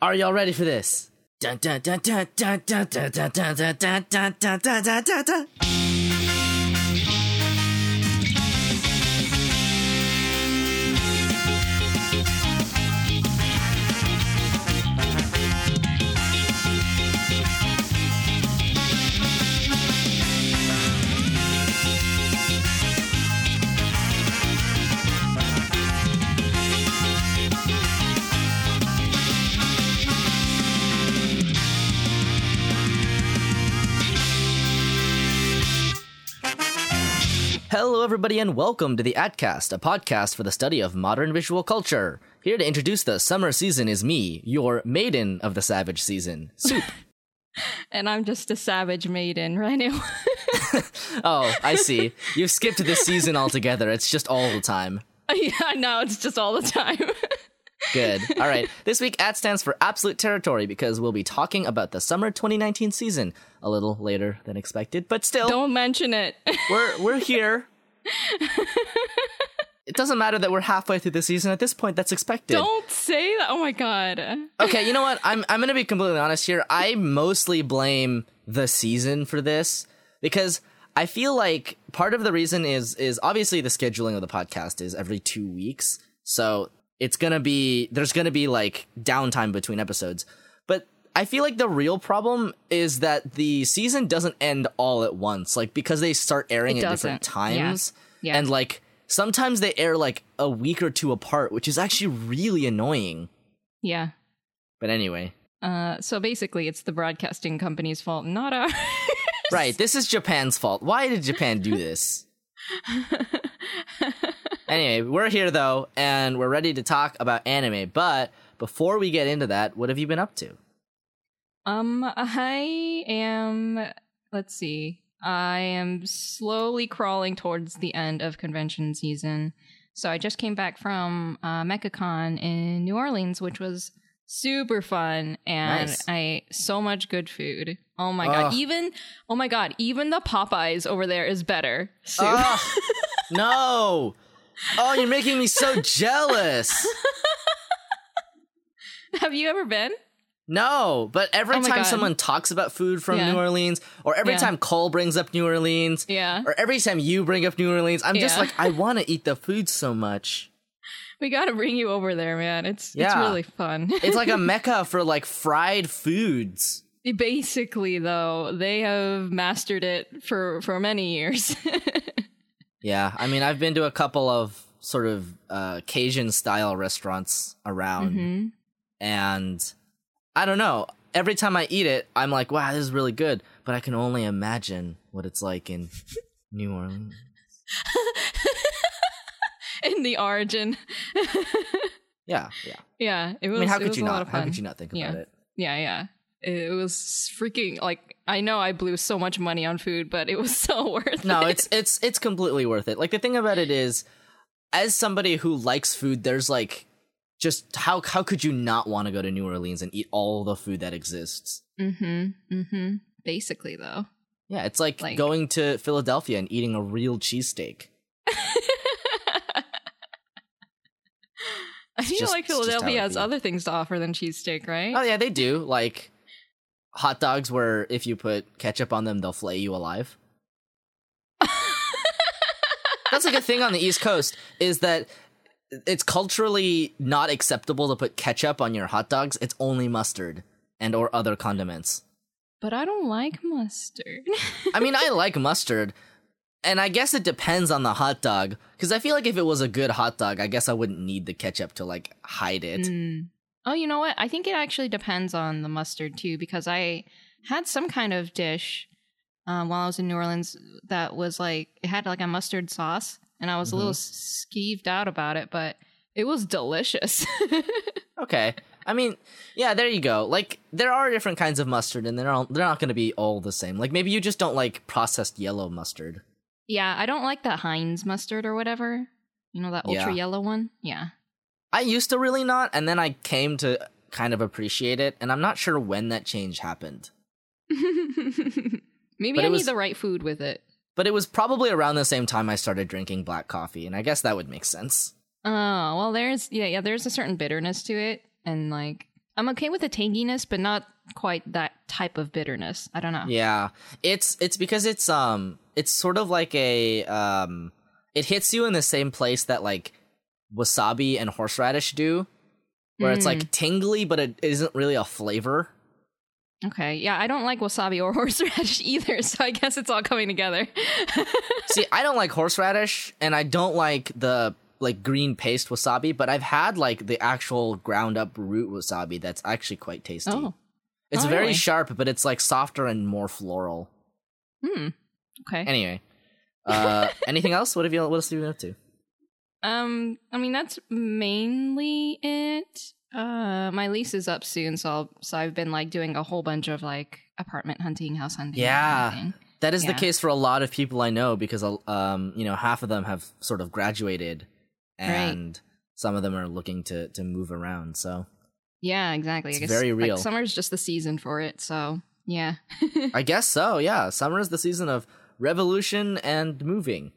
Are y'all ready for this? Dun, dun, dun, dun, dun, dun, dun, dun, dun, dun, dun, dun, dun, dun, dun, dun, Hello, everybody, and welcome to the Adcast, a podcast for the study of modern visual culture. Here to introduce the summer season is me, your maiden of the savage season, Soup. and I'm just a savage maiden right now. oh, I see. You've skipped this season altogether. It's just all the time. yeah, no, it's just all the time. Good. All right. This week, AT stands for Absolute Territory because we'll be talking about the summer 2019 season a little later than expected, but still, Don't mention it. we're we're here. It doesn't matter that we're halfway through the season at this point. That's expected. Don't say that. Oh my god. Okay, you know what? I'm I'm gonna be completely honest here. I mostly blame the season for this because I feel like part of the reason is is obviously the scheduling of the podcast is every two weeks, so it's gonna be there's gonna be like downtime between episodes. I feel like the real problem is that the season doesn't end all at once, like because they start airing at different times, Yeah. Yeah. and like sometimes they air like a week or two apart, which is actually really annoying. Yeah. But anyway. Uh, so basically, it's the broadcasting company's fault, not ours. Right, this is Japan's fault. Why did Japan do this? anyway, we're here though, and we're ready to talk about anime. But before we get into that, what have you been up to? Um, I am. Let's see. I am slowly crawling towards the end of convention season. So I just came back from uh, MechaCon in New Orleans, which was super fun and Nice. I so much good food. Oh my Ugh. god! Even oh my god! Even the Popeyes over there is better. Ah, no! Oh, you're making me so jealous. Have you ever been? No, but every Oh time God. someone talks about food from Yeah. New Orleans, or every Yeah. time Cole brings up New Orleans, Yeah. or every time you bring up New Orleans, I'm just like, I want to eat the food so much. We got to bring you over there, man. It's it's really fun. It's like a mecca for like fried foods. Basically, though, they have mastered it for for many years. Yeah, I mean, I've been to a couple of sort of uh, Cajun style restaurants around, hmm and I don't know. Every time I eat it, I'm like, wow, this is really good, but I can only imagine what it's like in New Orleans. In the origin, Yeah, yeah. yeah, it was. I mean, how could you a lot not? How could you not think Yeah. about it? Yeah, yeah. It was freaking like I know I blew so much money on food, but it was so worth No, it. No, it's it's it's completely worth it. Like the thing about it is, as somebody who likes food, there's like just how how could you not want to go to New Orleans and eat all the food that exists? Mm-hmm. Mm-hmm. Basically, though. Yeah, it's like, Like- going to Philadelphia and eating a real cheesesteak. I feel just- like it's just how Philadelphia has other things to offer than cheesesteak, right? Oh yeah, they do. Like hot dogs where if you put ketchup on them, they'll flay you alive. That's like a thing on the East Coast is that it's culturally not acceptable to put ketchup on your hot dogs. It's only mustard and or other condiments. But I don't like mustard. I mean, I like mustard, and I guess it depends on the hot dog. Because I feel like if it was a good hot dog, I guess I wouldn't need the ketchup to like hide it. Mm. Oh, you know what? I think it actually depends on the mustard too, because I had some kind of dish um, while I was in New Orleans that was like it had like a mustard sauce, and I was a little mm-hmm. skeeved out about it, but it was delicious. Okay. I mean, yeah, there you go. Like there are different kinds of mustard and they're all, they're not going to be all the same. Like maybe you just don't like processed yellow mustard. yeah, I don't like that Heinz mustard or whatever. You know that Yeah. ultra yellow one? Yeah. I used to really not and then I came to kind of appreciate it and I'm not sure when that change happened. Maybe But I it was- need the right food with it. But it was probably around the same time I started drinking black coffee and I guess that would make sense. Oh, well there's yeah, yeah, there's a certain bitterness to it and like I'm okay with the tanginess, but not quite that type of bitterness. I don't know. Yeah. It's it's because it's um it's sort of like a um it hits you in the same place that like wasabi and horseradish do. Where it's like tingly, but it isn't really a flavor. Okay. Yeah, I don't like wasabi or horseradish either, so I guess it's all coming together. See, I don't like horseradish, and I don't like the like green paste wasabi, but I've had like the actual ground up root wasabi that's actually quite tasty. oh. it's oh, very really? sharp, but it's like softer and more floral. Hmm. Okay. Anyway, uh, anything else? What have you? What else have you been up to? Um, I mean that's mainly it. Uh, my lease is up soon, so I'll, so I've been like doing a whole bunch of like apartment hunting, house hunting. Yeah. That is the case for a lot of people I know because um, you know, half of them have sort of graduated, and some of them are looking to to move around. So Yeah, exactly. It's I guess very like, real. summer's just the season for it, so yeah. I guess so. Yeah, summer is the season of revolution and moving.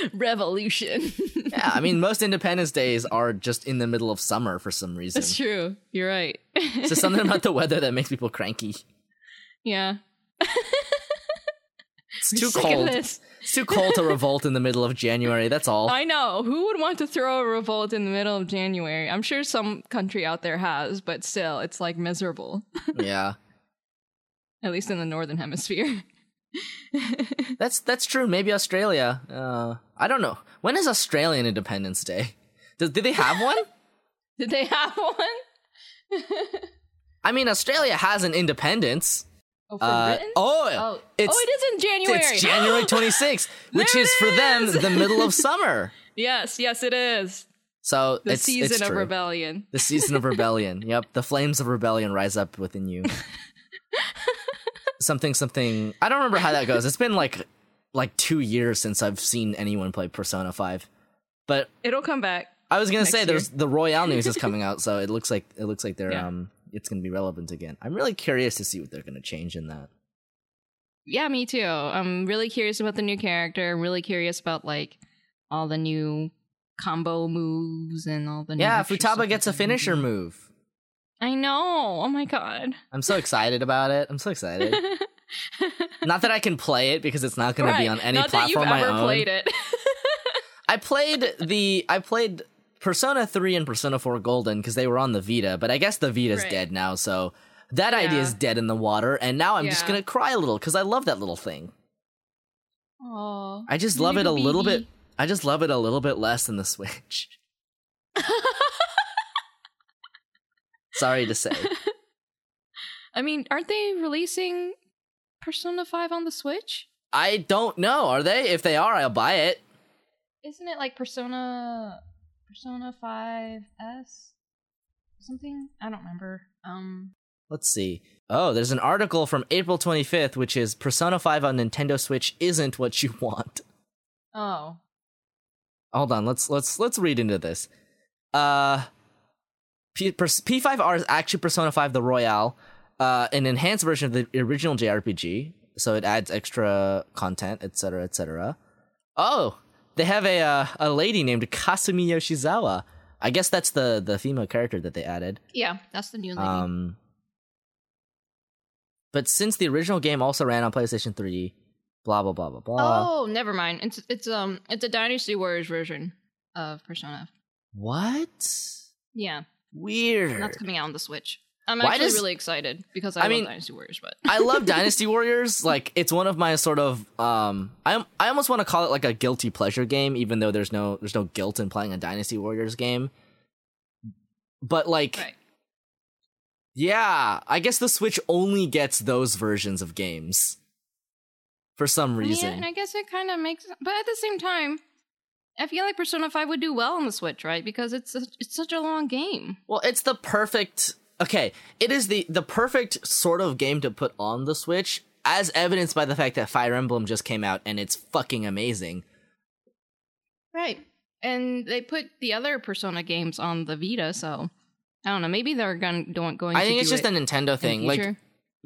Revolution. Yeah, I mean, most Independence Days are just in the middle of summer for some reason. That's true. You're right. So something about the weather that makes people cranky. yeah. It's too cold. It's too cold to revolt in the middle of January. That's all. I know. Who would want to throw a revolt in the middle of January? I'm sure some country out there has, but still, it's like miserable. Yeah, At least in the northern hemisphere. that's that's true. Maybe Australia. Uh, I don't know. When is Australian Independence Day? Does did they have one? Did they have one? I mean, Australia has an independence. Oh, for Uh, Britain? oh, Oh, it's oh, it is in January. it's January 26th, which is, it for them the middle of summer. yes, yes, it is. So The it's, season it's of rebellion. The season of rebellion. Yep, the flames of rebellion rise up within you. Something, something. I don't remember how that goes. It's been like like two years since I've seen anyone play Persona Five. But It'll come back. I was gonna say year. there's the Royale news is coming out, so it looks like it looks like they're Yeah. um it's gonna be relevant again. I'm really curious to see what they're gonna change in that. Yeah, me too. I'm really curious about the new character. I'm really curious about like all the new combo moves and all the new Yeah, Futaba gets a that they're gonna finisher move. I know. Oh my god. I'm so excited about it. I'm so excited. not that I can play it because it's not going to be on any Not that you've platform I ever own. played it. I played the I played Persona 3 and Persona 4 Golden because they were on the Vita, but I guess the Vita's Right. dead now, so that idea is dead in the water, and now I'm just gonna cry a little because I love that little thing. Oh, I just love it a little bit. I just love it a little bit less than the Switch. Sorry to say. I mean, aren't they releasing Persona 5 on the Switch? I don't know. Are they? If they are, I'll buy it. Isn't it like Persona Persona 5S? Something? I don't remember. Um Let's see. Oh, there's an article from April 25th, which is Persona 5 on Nintendo Switch isn't what you want. oh. hold on let's let's let's read into this uh P- Pers- p5r is actually persona 5 the royale uh an enhanced version of the original jrpg so it adds extra content etc etc oh they have a uh, a lady named kasumi yoshizawa i guess that's the the female character that they added Yeah, that's the new lady. um but since the original game also ran on playstation 3 blah blah blah blah blah oh, never mind. It's it's um it's a Dynasty Warriors version of Persona. what Yeah, weird that's coming out on the Switch. I'm Why actually does- really excited because I, I love mean, Dynasty Warriors, but I love Dynasty Warriors. Like it's one of my sort of um I I almost want to call it like a guilty pleasure game even though there's no there's no guilt in playing a Dynasty Warriors game. But like right. yeah, I guess the Switch only gets those versions of games. For some reason. Yeah, and I guess it kind of makes, but at the same time, I feel like Persona Five would do well on the Switch, right? Because it's a, it's such a long game. Well, it's the perfect Okay, it is the the perfect sort of game to put on the Switch as evidenced by the fact that Fire Emblem just came out and it's fucking amazing. Right. And they put the other Persona games on the Vita, so I don't know. Maybe they're going going going. I think it's just it a Nintendo thing. Like.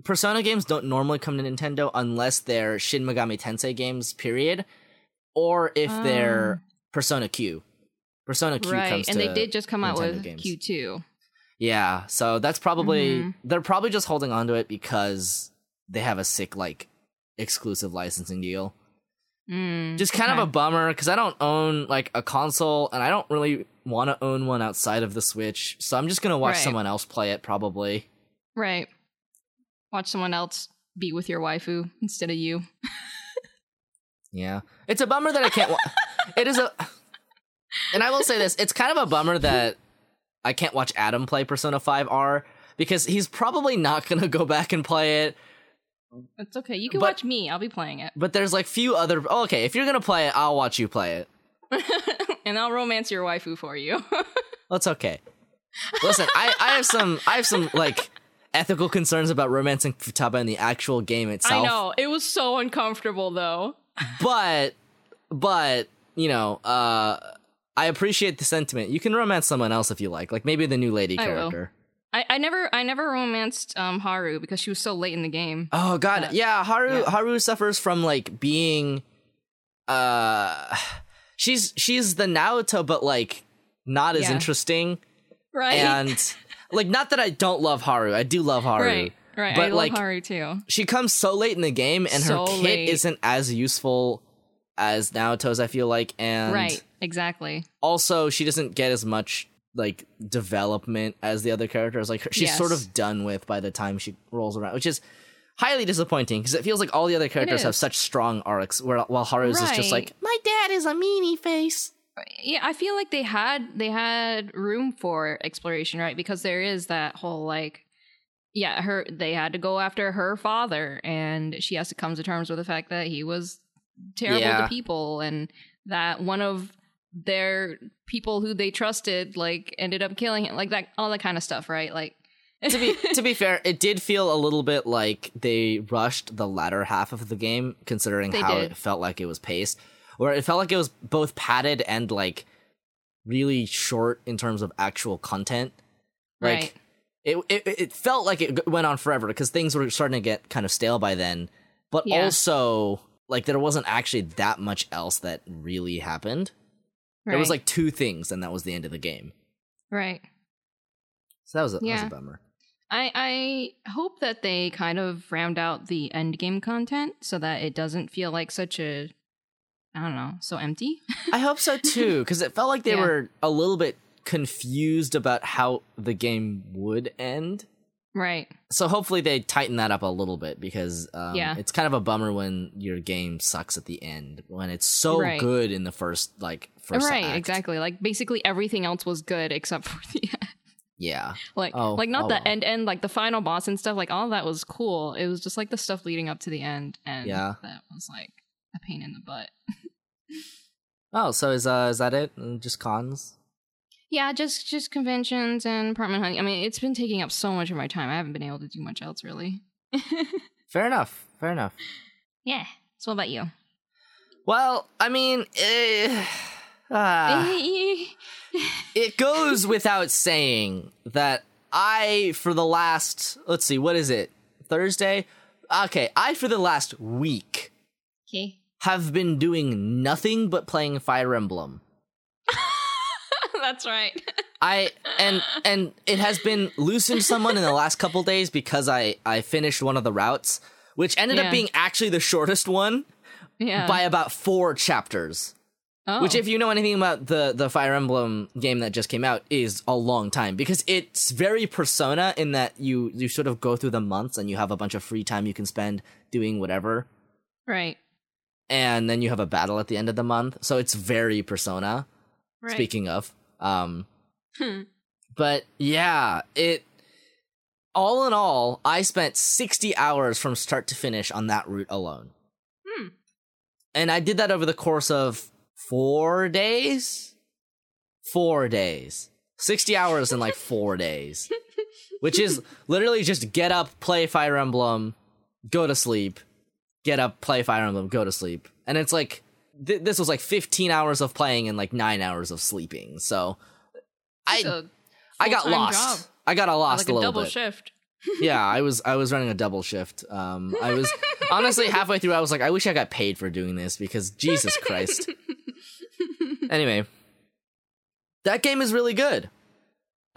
Persona games don't normally come to Nintendo unless they're Shin Megami Tensei games, period, or if they're oh. Persona Q. Persona Q right, comes and to they did just come out Nintendo with games. Q two. Yeah, so that's probably Mhm. they're probably just holding on to it because they have a sick like exclusive licensing deal. Mm, Just kind of a bummer because I don't own like a console and I don't really want to own one outside of the Switch. So I'm just gonna watch Right. someone else play it probably. right. Watch someone else be with your waifu instead of you. Yeah, it's a bummer that I can't. Wa- it is a, and I will say this: it's kind of a bummer that I can't watch Adam play Persona Five R because he's probably not gonna go back and play it. It's okay. You can But- watch me. I'll be playing it, But there's like few other. Oh, okay, if you're gonna play it, I'll watch you play it. and I'll romance your waifu for you. That's okay. Listen, I, I have some I have some like ethical concerns about romancing Futaba in the actual game itself. I know it was so uncomfortable though. But but you know, uh I appreciate the sentiment. You can romance someone else if you like, like maybe the new lady I character. I, I never I never romanced um Haru because she was so late in the game. Oh god, Yeah. yeah, Haru Yeah. Haru suffers from like being uh she's she's the Naoto but like not as Yeah. interesting Right. and like not that I don't love Haru. I do love Haru. right. Right. But, I love like, Haru too. she comes so late in the game and So her kit late. isn't as useful as Naoto's I feel like and Right. Exactly. also she doesn't get as much like development as the other characters like her, she's Yes. sort of done with by the time she rolls around which is highly disappointing because it feels like all the other characters have such strong arcs where while Haru's is just like my dad is a meanie face Yeah, I feel like they had they had room for exploration, right? Because there is that whole like yeah, her they had to go after her father and she has to come to terms with the fact that he was terrible Yeah. to people and that one of their people who they trusted like ended up killing him like that all that kind of stuff, right? Like to be to be fair it did feel a little bit like they rushed the latter half of the game considering They how did. it felt like it was paced where it felt like it was both padded and like really short in terms of actual content like right. it, it it felt like it went on forever because things were starting to get kind of stale by then but Yeah. also like there wasn't actually that much else that really happened there was like two things and that was the end of the game right. so that was a, that was a bummer I I hope that they kind of round out the end game content so that it doesn't feel like such a I don't know, so empty. I hope so too, because it felt like they Yeah. were a little bit confused about how the game would end. Right. So hopefully they tighten that up a little bit because um, Yeah. it's kind of a bummer when your game sucks at the end when it's so Right. good in the first like first right, act. exactly. Like basically everything else was good except for the end. Yeah, like Oh, like not oh the well. end end like the final boss and stuff like all that was cool. It was just like the stuff leading up to the end and Yeah. that was like a pain in the butt. Oh, so is uh is that it? Just cons? Yeah, just just conventions and apartment hunting. I mean, it's been taking up so much of my time. I haven't been able to do much else really. Fair enough. Fair enough. yeah. So what about you? Well, I mean, ah. it goes without saying that I, for the last, let's see, what is it? Thursday? Okay, I, for the last week, Okay. have been doing nothing but playing Fire Emblem. That's right. I and and it has been loosened someone in the last couple days because I I finished one of the routes, which ended up being actually the shortest one yeah. by about four chapters. oh. Which, if you know anything about the the Fire Emblem game that just came out, is a long time because it's very Persona in that you you sort of go through the months and you have a bunch of free time you can spend doing whatever, right. and then you have a battle at the end of the month. So it's very Persona. Right. Speaking of, um, Hmm. but yeah, it. All in all, I spent sixty hours from start to finish on that route alone. Hmm. and I did that over the course of four days. Four days, sixty hours in like four days, which is literally just get up, play Fire Emblem, go to sleep, get up, play Fire Emblem, go to sleep, and it's like th- this was like fifteen hours of playing and like nine hours of sleeping. So I It's a I got lost. job. I got lost like a, a little double bit shift. yeah, I was I was running a double shift. Um, I was honestly halfway through. I was like, I wish I got paid for doing this because Jesus Christ. anyway, that game is really good.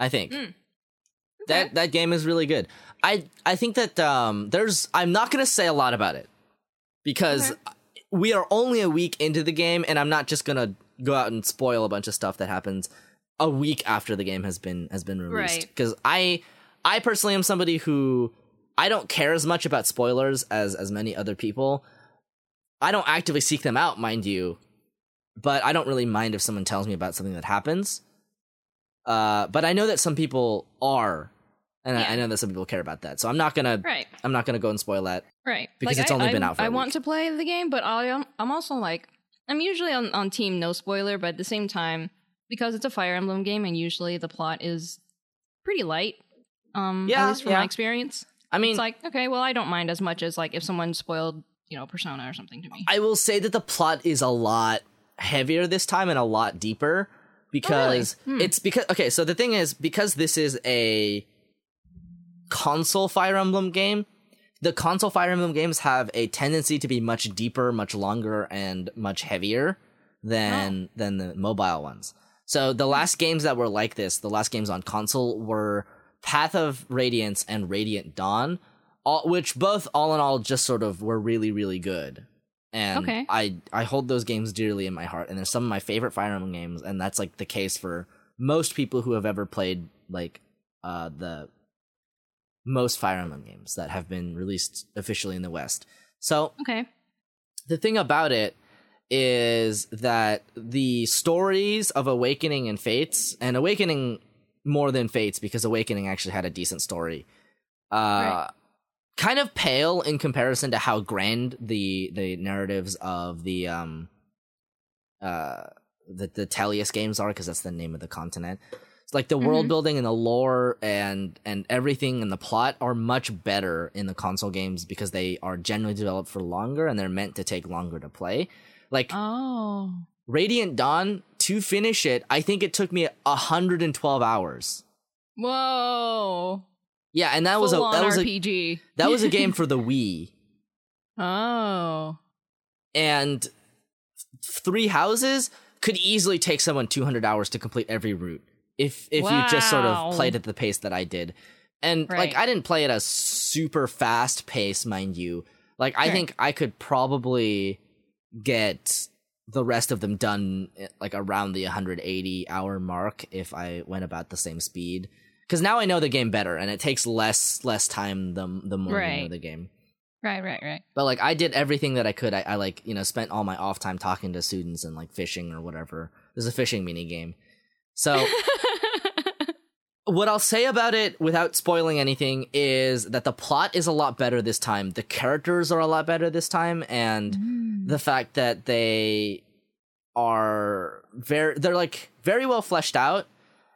I think. Mm. that that game is really good. I I think that um there's I'm not gonna say a lot about it because Okay. We are only a week into the game, and I'm not just gonna go out and spoil a bunch of stuff that happens a week after the game has been has been released. Right. Because I I personally am somebody who I don't care as much about spoilers as as many other people. I don't actively seek them out, mind you, but I don't really mind if someone tells me about something that happens. Uh, but I know that some people are, and I, Yeah. I know that some people care about that. So I'm not gonna Right. I'm not gonna go and spoil that. Right. Because Like, it's I- only been out for a I want to play the game, but I am I'm also like I'm usually on, on team no spoiler, but at the same time, because it's a Fire Emblem game and usually the plot is pretty light. Um Yeah, at least from yeah. my experience. I mean, it's like, okay, well I don't mind as much as like if someone spoiled, you know, persona or something to me. I will say that the plot is a lot heavier this time and a lot deeper because Hmm. it's because okay, so the thing is because this is a console Fire Emblem game, the console Fire Emblem games have a tendency to be much deeper, much longer and much heavier than than the mobile ones. So the last games that were like this, the last games on console were Path of Radiance and Radiant Dawn, all, which both all in all just sort of were really really good. And Okay. I I hold those games dearly in my heart, and they're some of my favorite Fire Emblem games, and that's like the case for most people who have ever played like uh the most Fire Emblem games that have been released officially in the West. So okay. the thing about it is that the stories of Awakening and Fates, and Awakening more than Fates because Awakening actually had a decent story, uh, Right. kind of pale in comparison to how grand the the narratives of the um uh the the Tellius games are because that's the name of the continent. It's like the world Mhm. building and the lore and and everything and the plot are much better in the console games because they are generally developed for longer and they're meant to take longer to play. Like Oh. Radiant Dawn to finish it, I think it took me 112 hours. Whoa. Yeah, and that was a that was a RPG. that was a game for the Wii. oh. And Three Houses could easily take someone 200 hours to complete every route if if you just sort of played at the pace that I did. And like I didn't play at a super fast pace, mind you. Like I think I could probably get the rest of them done eh, like around the 180 hour mark if I went about the same speed. Because now I know the game better, and it takes less less time the the more you know Right. the game. Right, right, right. But like I did everything that I could. I, I like you know spent all my off time talking to students and like fishing or whatever. There's a fishing mini game. So what I'll say about it without spoiling anything is that the plot is a lot better this time. The characters are a lot better this time, and Mm. the fact that they are very they're like very well fleshed out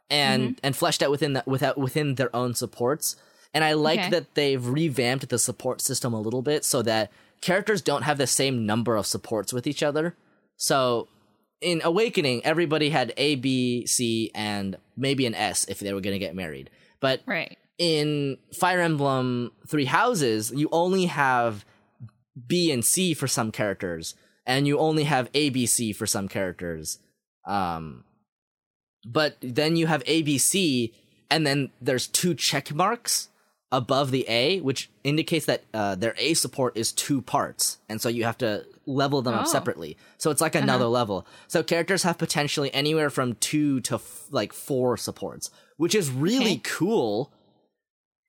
and and fleshed out within that without within their own supports and i like Okay. that they've revamped the support system a little bit so that characters don't have the same number of supports with each other so in awakening everybody had a b c and maybe an s if they were going to get married but right. in Fire Emblem Three Houses, you only have B and C for some characters, and you only have A, B, C for some characters. Um, but then you have A, B, C, and then there's two check marks above the A, which indicates that uh, their A support is two parts, and so you have to level them up Oh. separately. So it's like another level. So characters have potentially anywhere from two to f- like four supports, which is really Okay. cool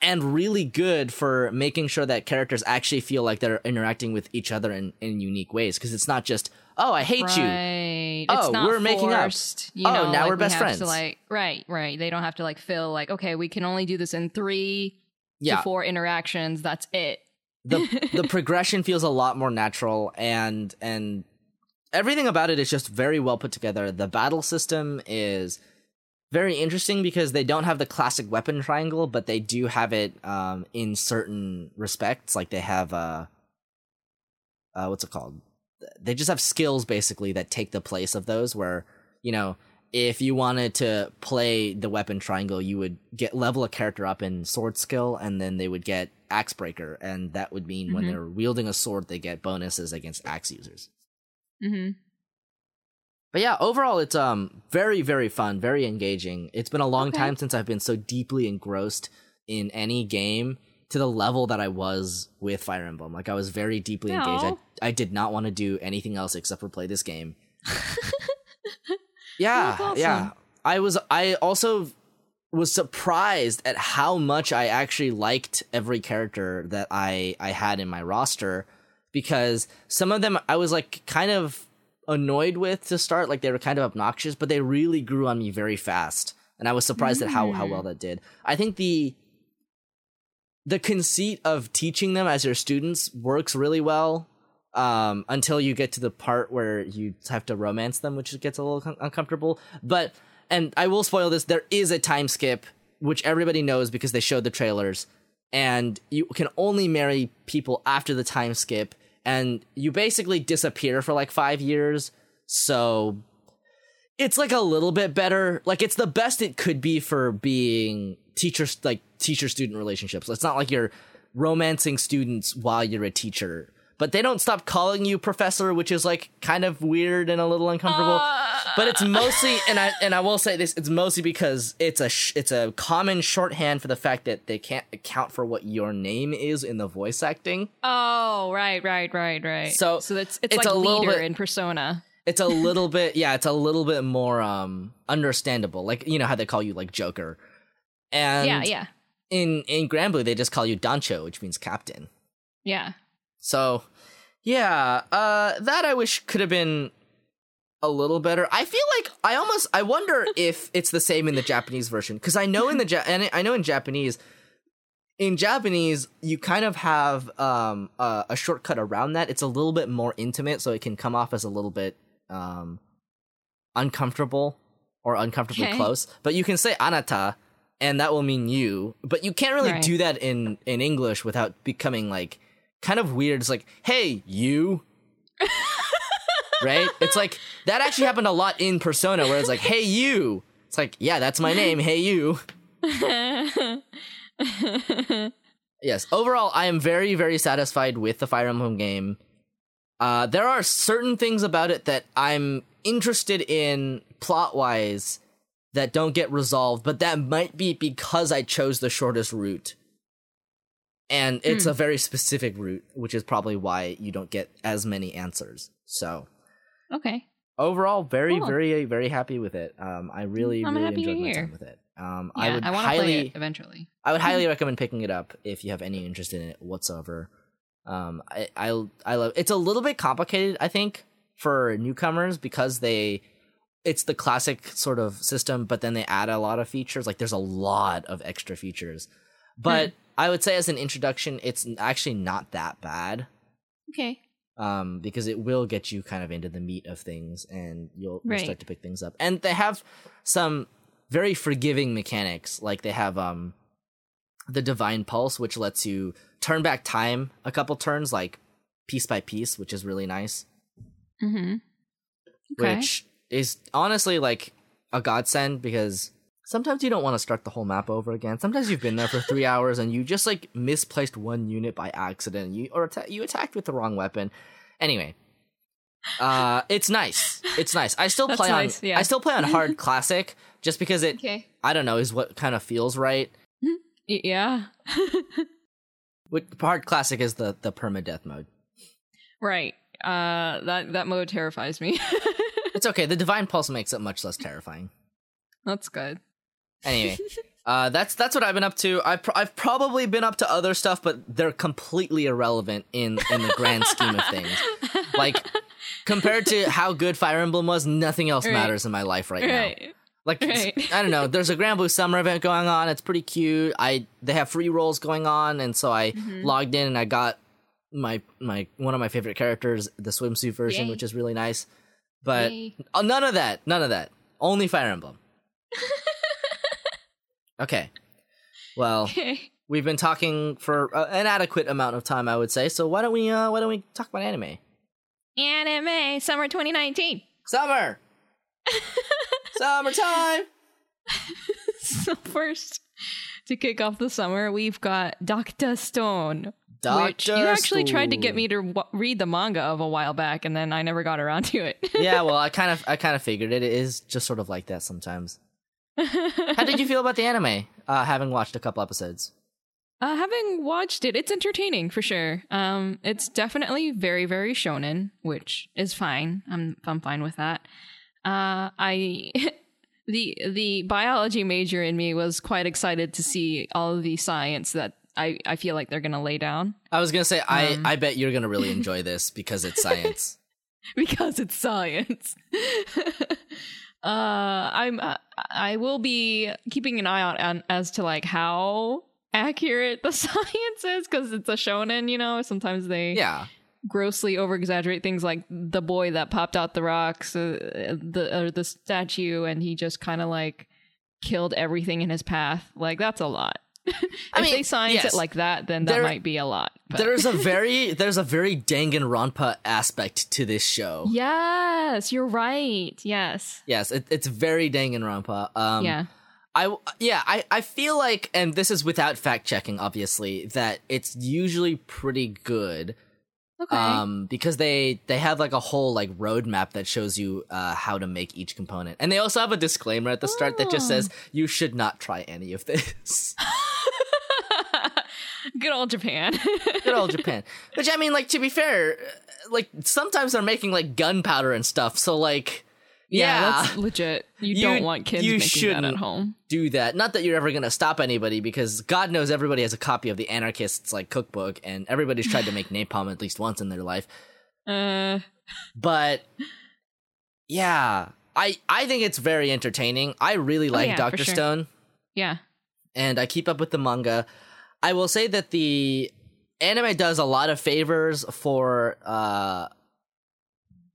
and really good for making sure that characters actually feel like they're interacting with each other in, in unique ways. Because it's not just, oh, I hate you. Right. Oh, not we're making up. forced, You Oh, now like, we're best friends. To like, right, right. They don't have to like feel like, okay, we can only do this in three Yeah. four interactions. That's it. the the progression feels a lot more natural and and everything about it is just very well put together. The battle system is very interesting because they don't have the classic weapon triangle, but they do have it um, in certain respects. Like they have uh, uh, what's it called? They just have skills basically that take the place of those. Where you know, if you wanted to play the weapon triangle, you would get level a character up in sword skill, and then they would get axe breaker, and that would mean when Mhm. they're wielding a sword, they get bonuses against axe users. hmm But yeah, overall, it's um very very fun, very engaging. It's been a long Okay. time since I've been so deeply engrossed in any game to the level that I was with Fire Emblem. Like I was very deeply engaged. I, I did not want to do anything else except for play this game. yeah, awesome. yeah. I was I also was surprised at how much I actually liked every character that I I had in my roster because some of them I was like kind of annoyed with to start like they were kind of obnoxious but they really grew on me very fast and I was surprised at how how well mm. that did. I think the the conceit of teaching them as your students works really well um, until you get to the part where you have to romance them, which gets a little un- uncomfortable. But and I will spoil this: there is a time skip, which everybody knows because they showed the trailers, and you can only marry people after the time skip, and you basically disappear for like five years. So it's like a little bit better. Like it's the best it could be for being teacher like teacher student relationships. It's not like you're romancing students while you're a teacher. But they don't stop calling you professor, which is like kind of weird and a little uncomfortable. but it's mostly and I and I will say this, it's mostly because it's a sh- it's a common shorthand for the fact that they can't account for what your name is in the voice acting. Oh, right, right, right, right. So, so it's it's, it's like a little leader bit- in Persona. it's a little bit yeah it's a little bit more um understandable like you know how they call you like joker and yeah, yeah, in in granblue they just call you dancho which means captain yeah. so yeah uh that i wish could have been a little better i feel like i almost i wonder if it's the same in the japanese version because i know in the ja- and i know in japanese in japanese you kind of have um a, a shortcut around that it's a little bit more intimate so it can come off as a little bit um uncomfortable or uncomfortably Okay. close but you can say anata and that will mean you but you can't really Right. do that in in english without becoming like kind of weird. It's like hey you. Right? It's like that actually happened a lot in persona where it's like hey you. It's like yeah that's my name. Hey you. Yes. Overall i am very very satisfied with the fire emblem game. Uh, there are certain things about it that i'm interested in plot wise that don't get resolved but that might be because i chose the shortest route and it's Hmm. a very specific route which is probably why you don't get as many answers so okay. overall very Cool. very very happy with it um i really I'm really enjoyed my hear. time with it um Yeah, i I, would to highly play it eventually. I would highly recommend picking it up if you have any interest in it whatsoever. Um, I, I I love it's a little bit complicated, I think, for newcomers because they it's the classic sort of system, but then they add a lot of features. Like there's a lot of extra features, but I would say as an introduction, it's actually not that bad. Okay. Um, because it will get you kind of into the meat of things, and you'll, you'll Right. start to pick things up. And they have some very forgiving mechanics, like they have um the divine pulse, which lets you turn back time a couple turns, like piece by piece, which is really nice. Mm-hmm. Okay. Which is honestly like a godsend because sometimes you don't want to start the whole map over again. Sometimes you've been there for three hours and you just like misplaced one unit by accident. You or atta- you attacked with the wrong weapon. Anyway, uh, it's nice. It's nice. I still That's play nice, on. yeah. I still play on hard classic just because it. okay. I don't know is what kind of feels right. Yeah. What hard classic is the the permadeath mode. right. Uh, that that mode terrifies me. It's okay. The divine pulse makes it much less terrifying. That's good. Anyway, uh, that's that's what I've been up to. I've pr- I've probably been up to other stuff, but they're completely irrelevant in in the grand scheme of things. Like compared to how good Fire Emblem was, nothing else Right. matters in my life right, now. Like Right. I don't know. There's a Granblue Summer event going on. It's pretty cute. I they have free rolls going on, and so I Mm-hmm. logged in and I got my my one of my favorite characters, the swimsuit version, Yay. which is really nice. But Yay. oh, none of that. None of that. Only Fire Emblem. okay. Well, we've been talking for uh, an adequate amount of time, I would say. So why don't we uh why don't we talk about anime? Anime summer 2019. Summer. Summertime. so first, to kick off the summer, we've got Doctor Stone. Which Dr. you actually tried to get me to w- read the manga of a while back, and then I never got around to it. yeah, well, I kind of I kind of figured it. It is just sort of like that sometimes. How did you feel about the anime? Uh, having watched a couple episodes. Uh, having watched it, it's entertaining for sure. Um, it's definitely very, very shonen, which is fine. I'm I'm fine with that. Uh, I the the biology major in me was quite excited to see all of the science that I, I feel like they're gonna lay down I was gonna say, I, Um. I bet you're gonna really enjoy this because it's science. because it's science. uh, I'm uh, I will be keeping an eye out on as to like how accurate the science is because it's a shonen. You know, sometimes they yeah. grossly over exaggerate things like the boy that popped out the rocks, uh, the or the statue, and he just kind of like killed everything in his path. Like that's a lot. If mean, they science yes. it like that, then that There- might be a lot. But There's a very there's a very Danganronpa aspect to this show. yes, you're right. Yes. Yes, it, it's very Danganronpa. Um, yeah. I yeah, I, I feel like, and this is without fact checking, obviously, that it's usually pretty good. Okay. Um, because they they have like a whole like roadmap that shows you uh how to make each component, and they also have a disclaimer at the start that just Oh. says you should not try any of this. Good old Japan. Good old Japan. Which I mean, like to be fair, like sometimes they're making like gunpowder and stuff, so like. Yeah, that's legit. You, You- don't want kids you making that shouldn't. at home. do that. Not that you're ever gonna stop anybody, because God knows everybody has a copy of the anarchists like cookbook, and everybody's tried to make napalm at least once in their life. Uh, But yeah, I I think it's very entertaining. I really like Oh, yeah, Doctor sure. Stone, yeah. and I keep up with the manga. I will say that the anime does a lot of favors for uh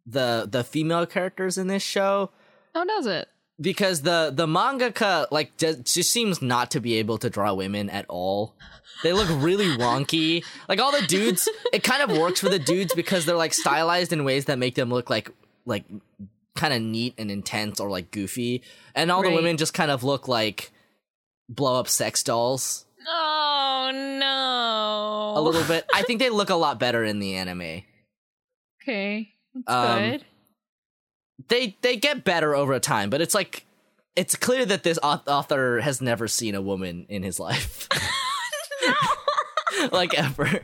the the female characters in this show How does it? because the the mangaka like just, just seems not to be able to draw women at all. They look really wonky. Like all the dudes, it kind of works for the dudes because they're like stylized in ways that make them look like like kind of neat and intense or like goofy, and all the women just kind of look like blow up sex dolls Oh no. a little bit. I think they look a lot better in the anime. Okay. Um, good. They they get better over time, but it's like it's clear that this author has never seen a woman in his life. like ever.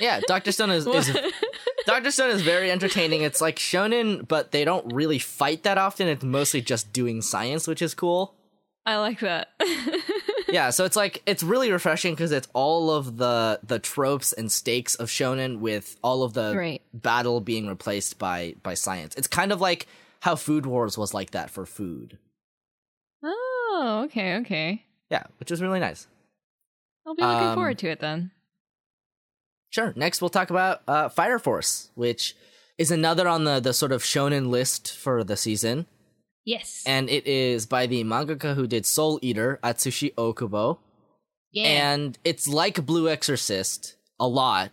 yeah, Doctor Stone is, is Doctor Stone is very entertaining. It's like shonen, but they don't really fight that often. It's mostly just doing science, which is cool. I like that. Yeah, so it's like it's really refreshing because it's all of the the tropes and stakes of shonen with all of the Right. battle being replaced by by science. It's kind of like how Food Wars was like that for food. oh, okay, okay. Yeah, which is really nice. I'll be looking Um, forward to it then. Sure. Next, we'll talk about uh, Fire Force, which is another on the the sort of shonen list for the season, Yes. and it is by the mangaka who did Soul Eater, Atsushi Okubo, yeah. and it's like Blue Exorcist a lot,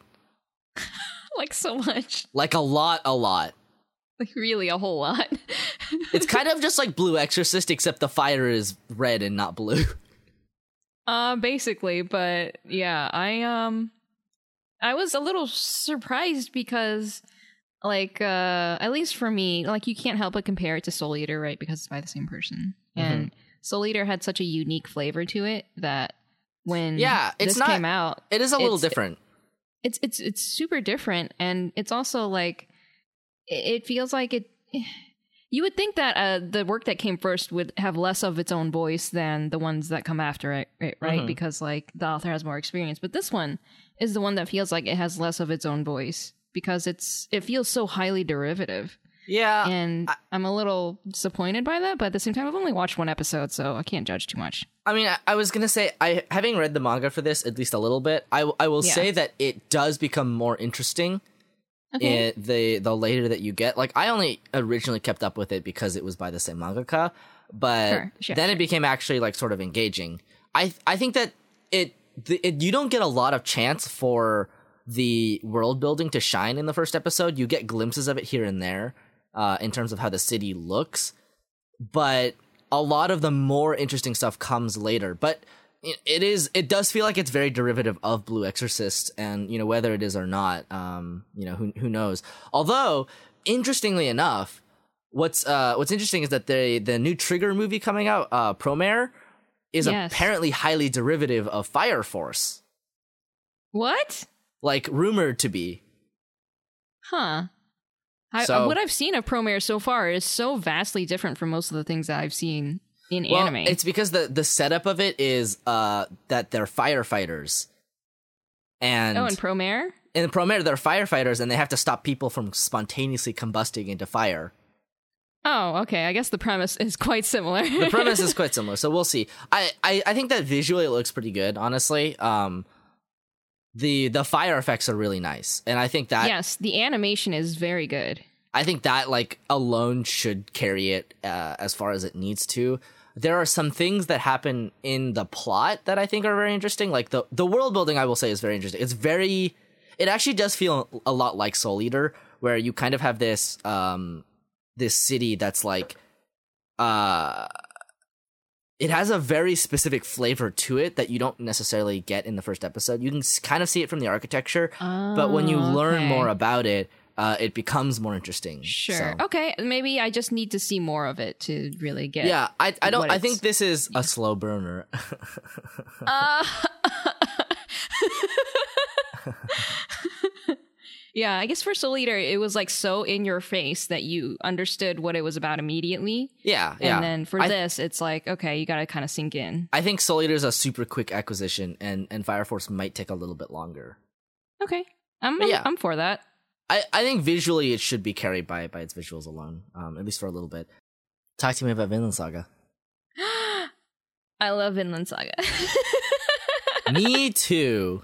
like so much. like a lot, a lot. Like really a whole lot. It's kind of just like Blue Exorcist, except the fire is red and not blue. Uh basically, but yeah, I um I was a little surprised because like uh at least for me, like you can't help but compare it to Soul Eater, right? Because it's by the same person. Mm-hmm. And Soul Eater had such a unique flavor to it that when Yeah, it's this not- came out, It is a little different. it's it's it's super different and it's also like it, feels like it you would think that uh, the work that came first would have less of its own voice than the ones that come after it, right? right? Mhm. Because like the author has more experience, but this one is the one that feels like it has less of its own voice because it's it feels so highly derivative, Yeah, and I, am a little disappointed by that. But at the same time, I've only watched one episode, so I can't judge too much. I mean, I, I was gonna say, I having read the manga for this at least a little bit, I, I will Yeah. say that it does become more interesting Okay, in the the later that you get. Like, I only originally kept up with it because it was by the same mangaka, but Sure, sure, then sure. it became actually like sort of engaging. I I think that it, the, it you don't get a lot of chance for the world building to shine in the first episode. You get glimpses of it here and there, uh, in terms of how the city looks, but a lot of the more interesting stuff comes later. But it is it does feel like it's very derivative of Blue Exorcist, and you know whether it is or not, um, you know who who knows. Although interestingly enough, what's uh what's interesting is that the the new Trigger movie coming out, uh Promare, is Yes. apparently highly derivative of Fire Force, What? Like rumored to be. Huh. I, So- what I've seen of Promare so far is so vastly different from most of the things that I've seen in Well, anime. it's because the the setup of it is uh that they're firefighters, and oh, and Promare? in Promare they're firefighters and they have to stop people from spontaneously combusting into fire. Oh, okay. I guess the premise is quite similar. the premise is quite similar so we'll see I, I i think that visually it looks pretty good honestly um the the fire effects are really nice. And i think that yes, the animation is very good. i think that like alone should carry it uh, as far as it needs to. There are some things that happen in the plot that i think are very interesting. Like the the world building i will say is very interesting. It's very it actually does feel a lot like soul eater where you kind of have this um this city that's like uh it has a very specific flavor to it that you don't necessarily get in the first episode. You can kind of see it from the architecture, but when you Oh, learn okay. more about it, uh, it becomes more interesting. Sure. So- Okay, maybe I just need to see more of it to really get. Yeah, I I don't I think this is a slow burner. Uh, yeah, I guess for Soul Eater, it was like so in your face that you understood what it was about immediately. yeah, And yeah. then for I, this, it's like, okay, you got to kind of sink in. I think Soul Eater is a super quick acquisition, and and Fire Force might take a little bit longer. Okay. I'm, I'm, yeah. I'm for that. I, I think visually it should be carried by by its visuals alone, um, at least for a little bit. Talk to me about Vinland Saga. I love Vinland Saga. me too.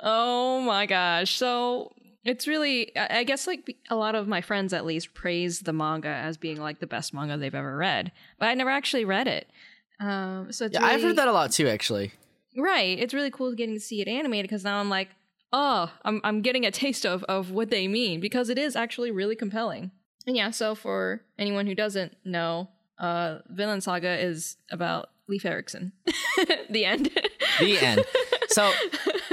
Oh my gosh. So it's really, I guess, like a lot of my friends at least praise the manga as being like the best manga they've ever read, but I never actually read it. Um, so it's Yeah, I've heard that a lot too, actually. Right. It's really cool getting to see it animated because now I'm like, oh, I'm I'm getting a taste of of what they mean because it is actually really compelling. And yeah, so for anyone who doesn't know, uh Vinland Saga is about Leif Erikson. the end. The end. So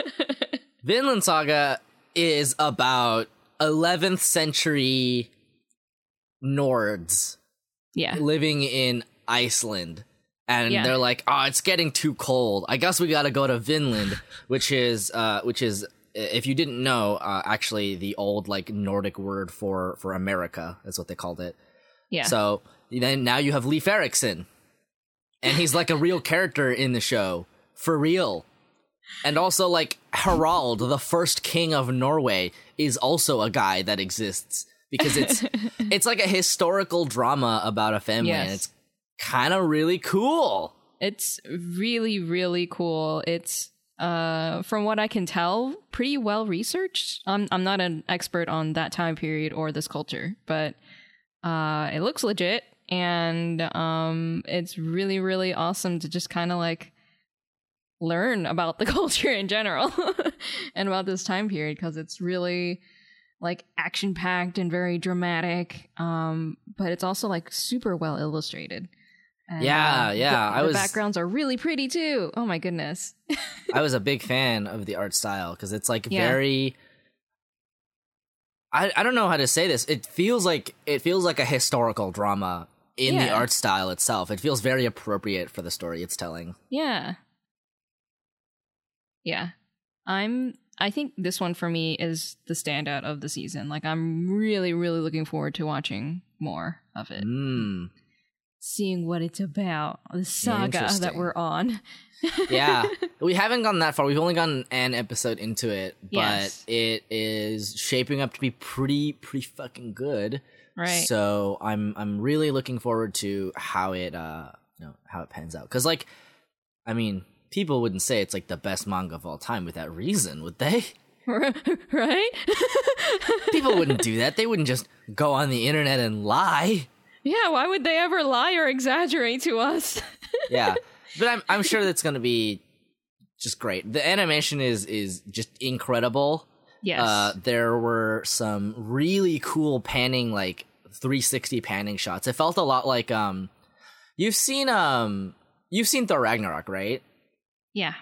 Vinland Saga is about 11th century Nords yeah. living in Iceland. And Yeah. they're like, "Oh, it's getting too cold. I guess we got to go to Vinland," which is uh which is if you didn't know, uh, actually the old like Nordic word for for America is what they called it. Yeah. So then now you have Leif Erikson, and he's like a real character in the show for real. And also like Harald, the first king of Norway, is also a guy that exists because it's it's like a historical drama about a family, and it's kind of really cool. It's really, really cool. It's uh from what I can tell, pretty well researched. I'm I'm not an expert on that time period or this culture, but uh it looks legit and um it's really, really awesome to just kind of like learn about the culture in general and about this time period because it's really like action packed and very dramatic um but it's also like super well illustrated and, Yeah, um, yeah, the, I the was- backgrounds are really pretty too oh my goodness I was a big fan of the art style because it's like Yeah. very. I I don't know how to say this. It feels like it feels like a historical drama in the art style itself. It feels very appropriate for the story it's telling. yeah yeah i'm i think this one for me is the standout of the season like i'm really really looking forward to watching more of it Mm. seeing what it's about the saga that we're on Yeah, we haven't gone that far. We've only gotten an episode into it, but Yes. it is shaping up to be pretty pretty fucking good. right So I'm I'm really looking forward to how it uh you know how it pans out. Because like, I mean, people wouldn't say it's like the best manga of all time without reason, would they? right People wouldn't do that. They wouldn't just go on the internet and lie. Yeah, why would they ever lie or exaggerate to us? Yeah, but I'm I'm sure that's gonna be just great. The animation is is just incredible. yes. Uh, there were some really cool panning, like 360 panning shots. It felt a lot like um, you've seen um, you've seen Thor Ragnarok, right? Yeah.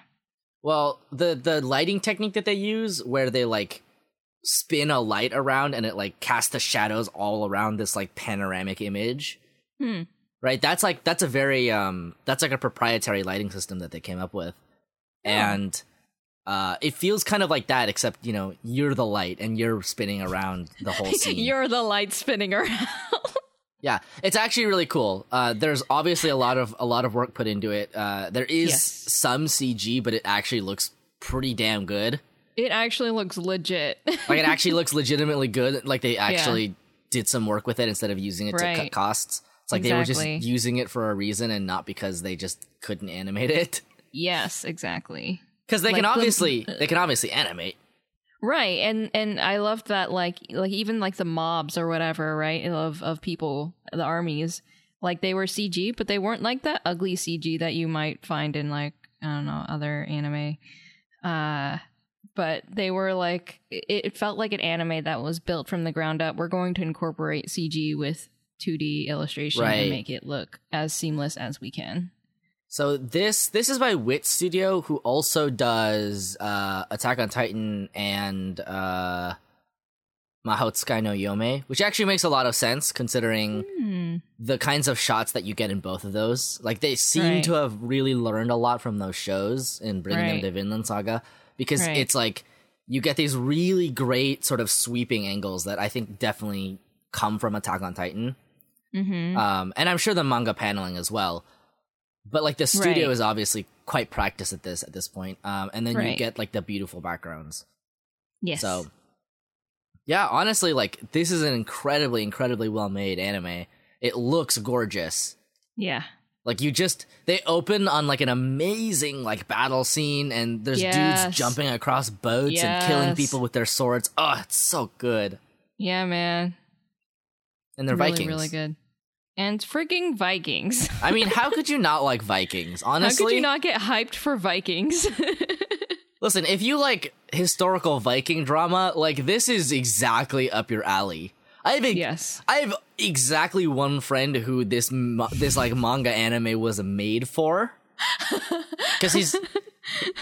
Well, the the lighting technique that they use, where they like spin a light around and it like casts the shadows all around this like panoramic image. Hmm. Right? That's like that's a very um that's like a proprietary lighting system that they came up with. And uh it feels kind of like that except, you know, you're the light and you're spinning around the whole scene. You're the light spinning around. Yeah, it's actually really cool. Uh, there's obviously a lot of a lot of work put into it. Uh, there is Yes. some CG, but it actually looks pretty damn good. it actually looks legit. Like it actually looks legitimately good. Like they actually did some work with it instead of using it to cut costs. It's like they were just using it for a reason and not because they just couldn't animate it. yes, exactly. Because they Like can the- obviously they can obviously animate. Right, and and I loved that like like even like the mobs or whatever, right? Of of people, the armies, like they were CG, but they weren't like that ugly CG that you might find in like I don't know other anime. Uh, but they were like it, felt like an anime that was built from the ground up. We're going to incorporate CG with 2D illustration Right. and make it look as seamless as we can. So this this is by Wit Studio, who also does uh, Attack on Titan and uh, Mahotsukai no Yome, which actually makes a lot of sense considering Hmm. the kinds of shots that you get in both of those. Like they seem Right. to have really learned a lot from those shows in bringing Right. them to Vinland Saga because Right. it's like you get these really great sort of sweeping angles that I think definitely come from Attack on Titan. Mm-hmm. Um, and I'm sure the manga paneling as well. But like the studio Right. is obviously quite practiced at this at this point. Um, and then you get like the beautiful backgrounds. yes. So yeah, honestly, like this is an incredibly, incredibly well made anime. It looks gorgeous. yeah. Like you just they open on like an amazing like battle scene and there's Yes. dudes jumping across boats and killing people with their swords. Oh, it's so good. Yeah, man. And they're really, Vikings. really good. And freaking Vikings. I mean, how could you not like Vikings? Honestly, how could you not get hyped for Vikings? Listen, if you like historical Viking drama, like this is exactly up your alley. I have a, yes. I have exactly one friend who this this like manga anime was made for, because he's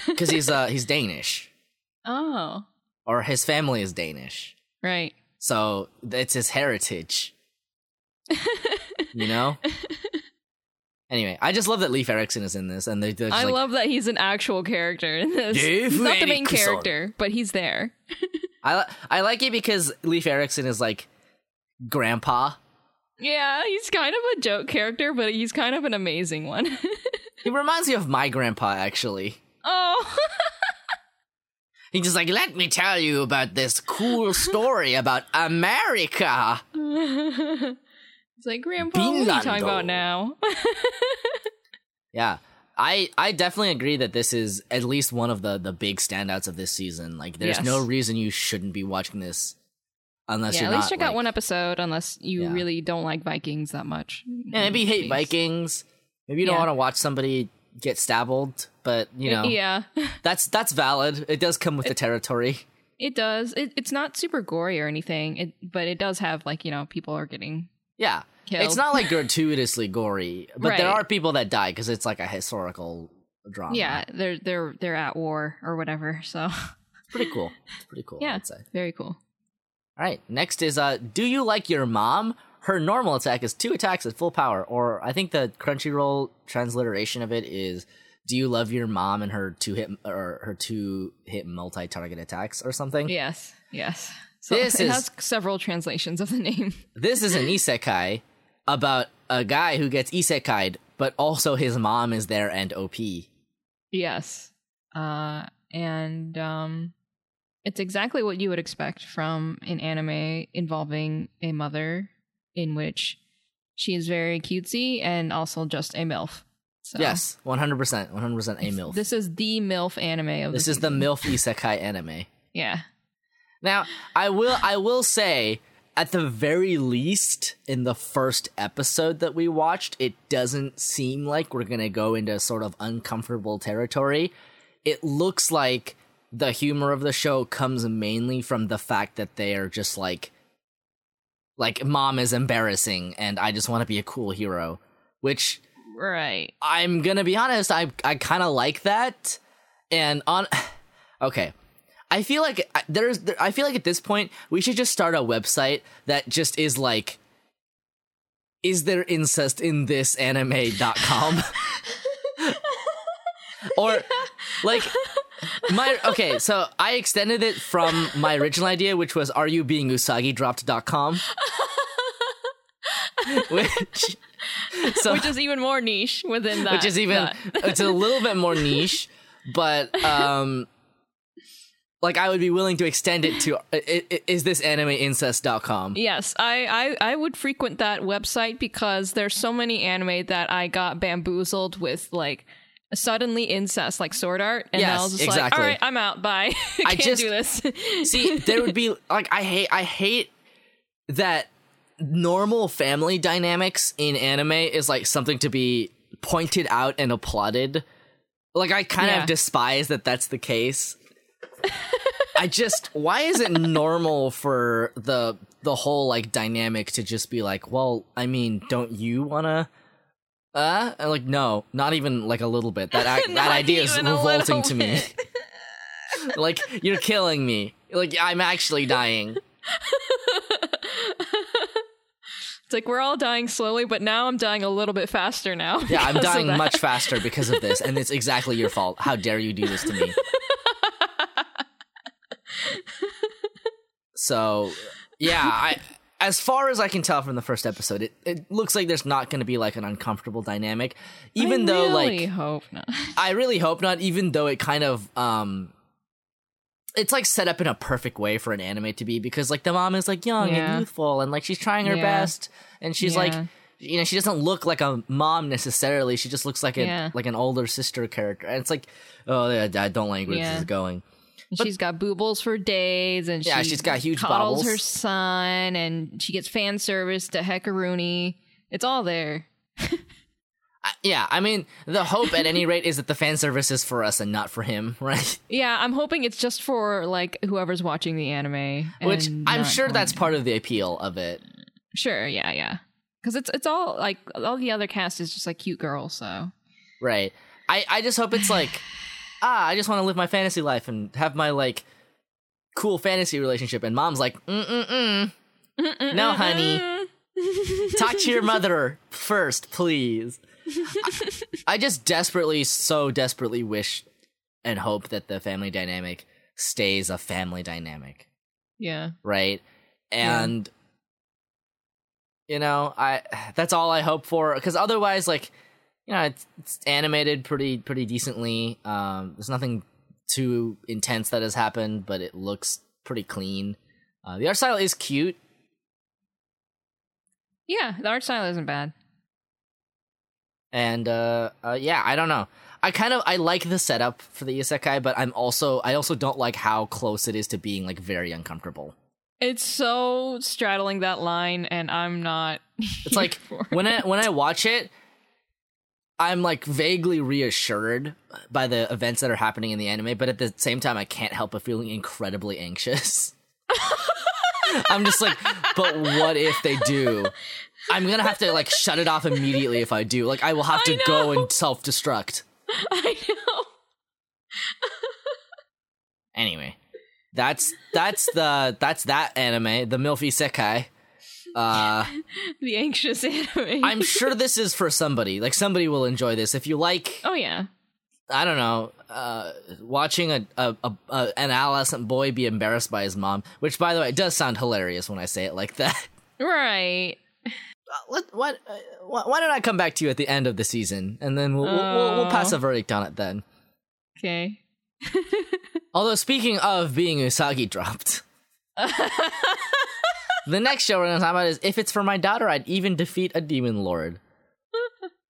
because he's uh he's Danish Oh, or his family is Danish, right. so it's his heritage. You know. Anyway, I just love that Leif Erikson is in this, and they, I like, love that he's an actual character in this. He's not the main character, but he's there. I I like it because Leif Erikson is like grandpa. Yeah, he's kind of a joke character, but he's kind of an amazing one. He reminds me of my grandpa, actually. oh, He's just like, let me tell you about this cool story about America. It's like Grandpa. What are you talking about now? Yeah. I, I definitely agree that this is at least one of the, the big standouts of this season. Like, there's Yes. no reason you shouldn't be watching this unless yeah, you're at least not, check out one episode, unless you Yeah. really don't like Vikings that much. Yeah, maybe you hate Please. Vikings. Maybe you don't Yeah. want to watch somebody get stabbed, but you know Yeah, that's that's valid. It does come with the territory. it does. It, it's not super gory or anything, it, but it does have like you know people are getting Yeah, killed. it's not like gratuitously gory, but there are people that die because it's like a historical drama. yeah, they're they're they're at war or whatever. So it's pretty cool. It's pretty cool. Yeah. I'd say. very cool. All right, next is uh, do you like your mom? Her normal attack is two attacks at full power, or I think the Crunchyroll transliteration of it is do you love your mom and her two hit or her two hit multi target attacks or something? Yes, yes. So This it is- has several translations of the name. This is an isekai about a guy who gets isekai'd, but also his mom is there and OP. Yes. Uh, and um, it's exactly what you would expect from an anime involving a mother in which she is very cutesy and also just a MILF. So Yes, 100%, 100% a MILF. This, is the MILF anime of the This is the. MILF isekai anime. Yeah. Now, I will I will say at the very least in the first episode that we watched, it doesn't seem like we're going to go into sort of uncomfortable territory. It looks like the humor of the show comes mainly from the fact that they are just like like mom is embarrassing and I just want to be a cool hero, which Right. I'm gonna be honest, I I kind of like that. And on, okay, I feel like there's there, I feel like at this point we should just start a website that just is like is there incest in this anime.com or like my okay so i extended it from my original idea which was are you being usagi dropped.com which so which is even more niche within that. which is even that. it's a little bit more niche but um like i would be willing to extend it to is this anime incest.com Yes, I, I I would frequent that website because there's so many anime that I got bamboozled with like suddenly incest like sword art and Yes, I was just exactly. like all right I'm out. Bye. I can't just- do this. See there would be like i hate i hate that normal family dynamics in anime is like something to be pointed out and applauded. Like i kind Yeah. of despise that that's the case i just why is it normal for the the whole like dynamic to just be like well i mean don't you wanna uh? And like no not even like a little bit. That ac- that idea is revolting to me. like you're killing me. Like i'm actually dying. It's like we're all dying slowly but now I'm dying a little bit faster now yeah i'm dying much faster because of this and it's exactly your fault. How dare you do this to me so yeah i as far as i can tell from the first episode it, it looks like there's not going to be like an uncomfortable dynamic even I though really like hope not I really hope not, even though it kind of um it's like set up in a perfect way for an anime to be because like the mom is like young Yeah. and youthful and like she's trying her Yeah. best and she's like you know she doesn't look like a mom necessarily she just looks like a Yeah. like an older sister character and it's like oh yeah, I don't like where Yeah. this is going And she's got boobles for days, and Yeah, she she's got huge coddles bobbles. her son, and she gets fan service to Hekaruni. It's all there. Yeah I mean the hope at any rate is that the fan service is for us and not for him right Yeah, I'm hoping it's just for like whoever's watching the anime. which I'm sure that's part of the appeal of it Sure, yeah, yeah. Because it's it's all like all the other cast is just like cute girls. So Right. I, I just hope it's like, ah, I just want to live my fantasy life and have my like cool fantasy relationship. And mom's like, mm mm mm. No, honey. Talk to your mother first, please. I, I just desperately, so desperately wish and hope that the family dynamic stays a family dynamic, yeah, right? And you know, I that's all I hope for because otherwise, like, you know, it's, it's animated pretty pretty decently. Um, there's nothing too intense that has happened, but it looks pretty clean. Uh, the art style is cute. yeah. The art style isn't bad. and uh, uh yeah i don't know i kind of i like the setup for the isekai but i'm also i also don't like how close it is to being like very uncomfortable It's so straddling that line, and I'm not. it's like when i when i watch it i'm like vaguely reassured by the events that are happening in the anime but at the same time i can't help but feeling incredibly anxious. I'm just like but what if they do? I'm gonna have to like shut it off immediately if i do. Like i will have to go and self-destruct. I know. Anyway, that's that's the that's that anime, the MILF isekai. Uh, The anxious anime. I'm sure this is for somebody. Like somebody will enjoy this. If you like, Oh yeah. I don't know, uh, watching a, a, a, a an adolescent boy be embarrassed by his mom, which by the way does sound hilarious when I say it like that. Right. Uh, Let, what, uh, why why don't I come back to you at the end of the season, and then we'll we'll, we'll, we'll pass a verdict on it then. Okay. Although speaking of being Usagi dropped, the next show we're gonna talk about is if it's for my daughter, I'd even defeat a demon lord.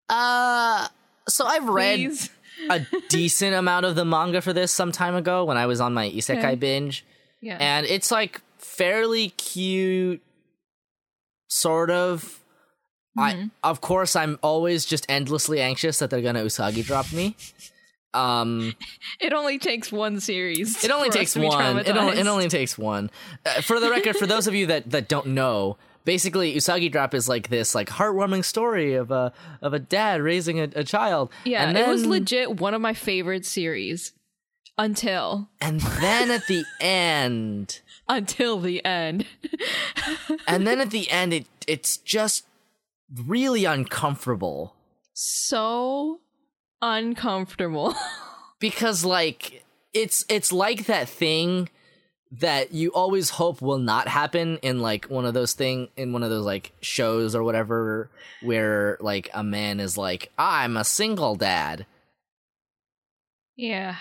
Uh, so I've read Please. a decent amount of the manga for this some time ago when I was on my isekai Okay. binge, Yeah. and it's like fairly cute, sort of. I of course I'm always just endlessly anxious that they're gonna Usagi drop me. Um. it only takes one series. It only takes one. It only, it only takes one. Uh, for the record, for those of you that, that don't know, basically Usagi Drop is like this like heartwarming story of a of a dad raising a, a child. Yeah, and it was legit one of my favorite series. Until and then at the end, until the end. and then at the end, it it's just really uncomfortable so uncomfortable. because like it's it's like that thing that you always hope will not happen in like one of those thing in one of those like shows or whatever where like a man is like I'm a single dad. yeah.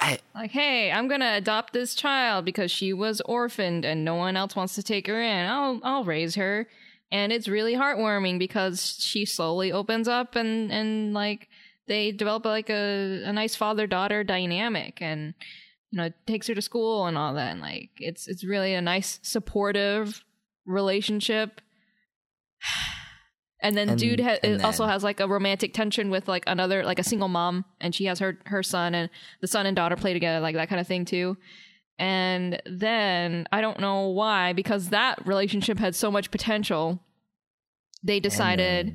I Like, hey, I'm gonna adopt this child because she was orphaned and no one else wants to take her in. I'll I'll raise her. And it's really heartwarming because she slowly opens up and, and like they develop like a, a nice father daughter dynamic and you know, takes her to school and all that. And like it's it's really a nice supportive relationship. And then And- dude ha- and also has like a romantic tension with like another like a single mom and she has her her son and the son and daughter play together like that kind of thing too. And then I don't know why because that relationship had so much potential. They decided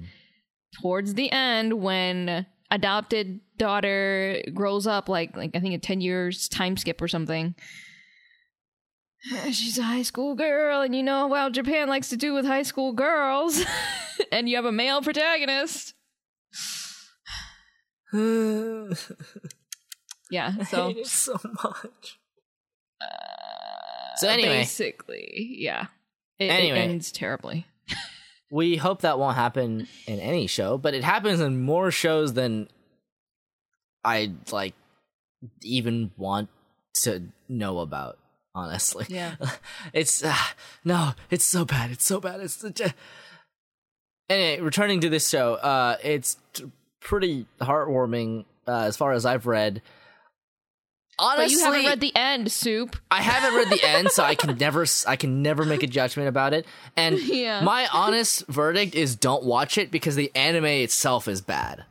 towards the end when adopted daughter grows up like like I think a 10 years time skip or something. She's a high school girl and you know well Japan likes to do with high school girls and you have a male protagonist. Yeah, I so hate it so much. uh, So anyway. basically, yeah. It, it Anyway. ends terribly. We hope that won't happen in any show, but it happens in more shows than I like even want to know about. Honestly, Yeah. it's uh, no, it's so bad. It's so bad. It's such a. Anyway, returning to this show, uh, it's pretty heartwarming uh, as far as I've read. Honestly, But you haven't read the end, Soup. I haven't read the end, so I can never I can never make a judgment about it. And Yeah. my honest verdict is don't watch it because the anime itself is bad.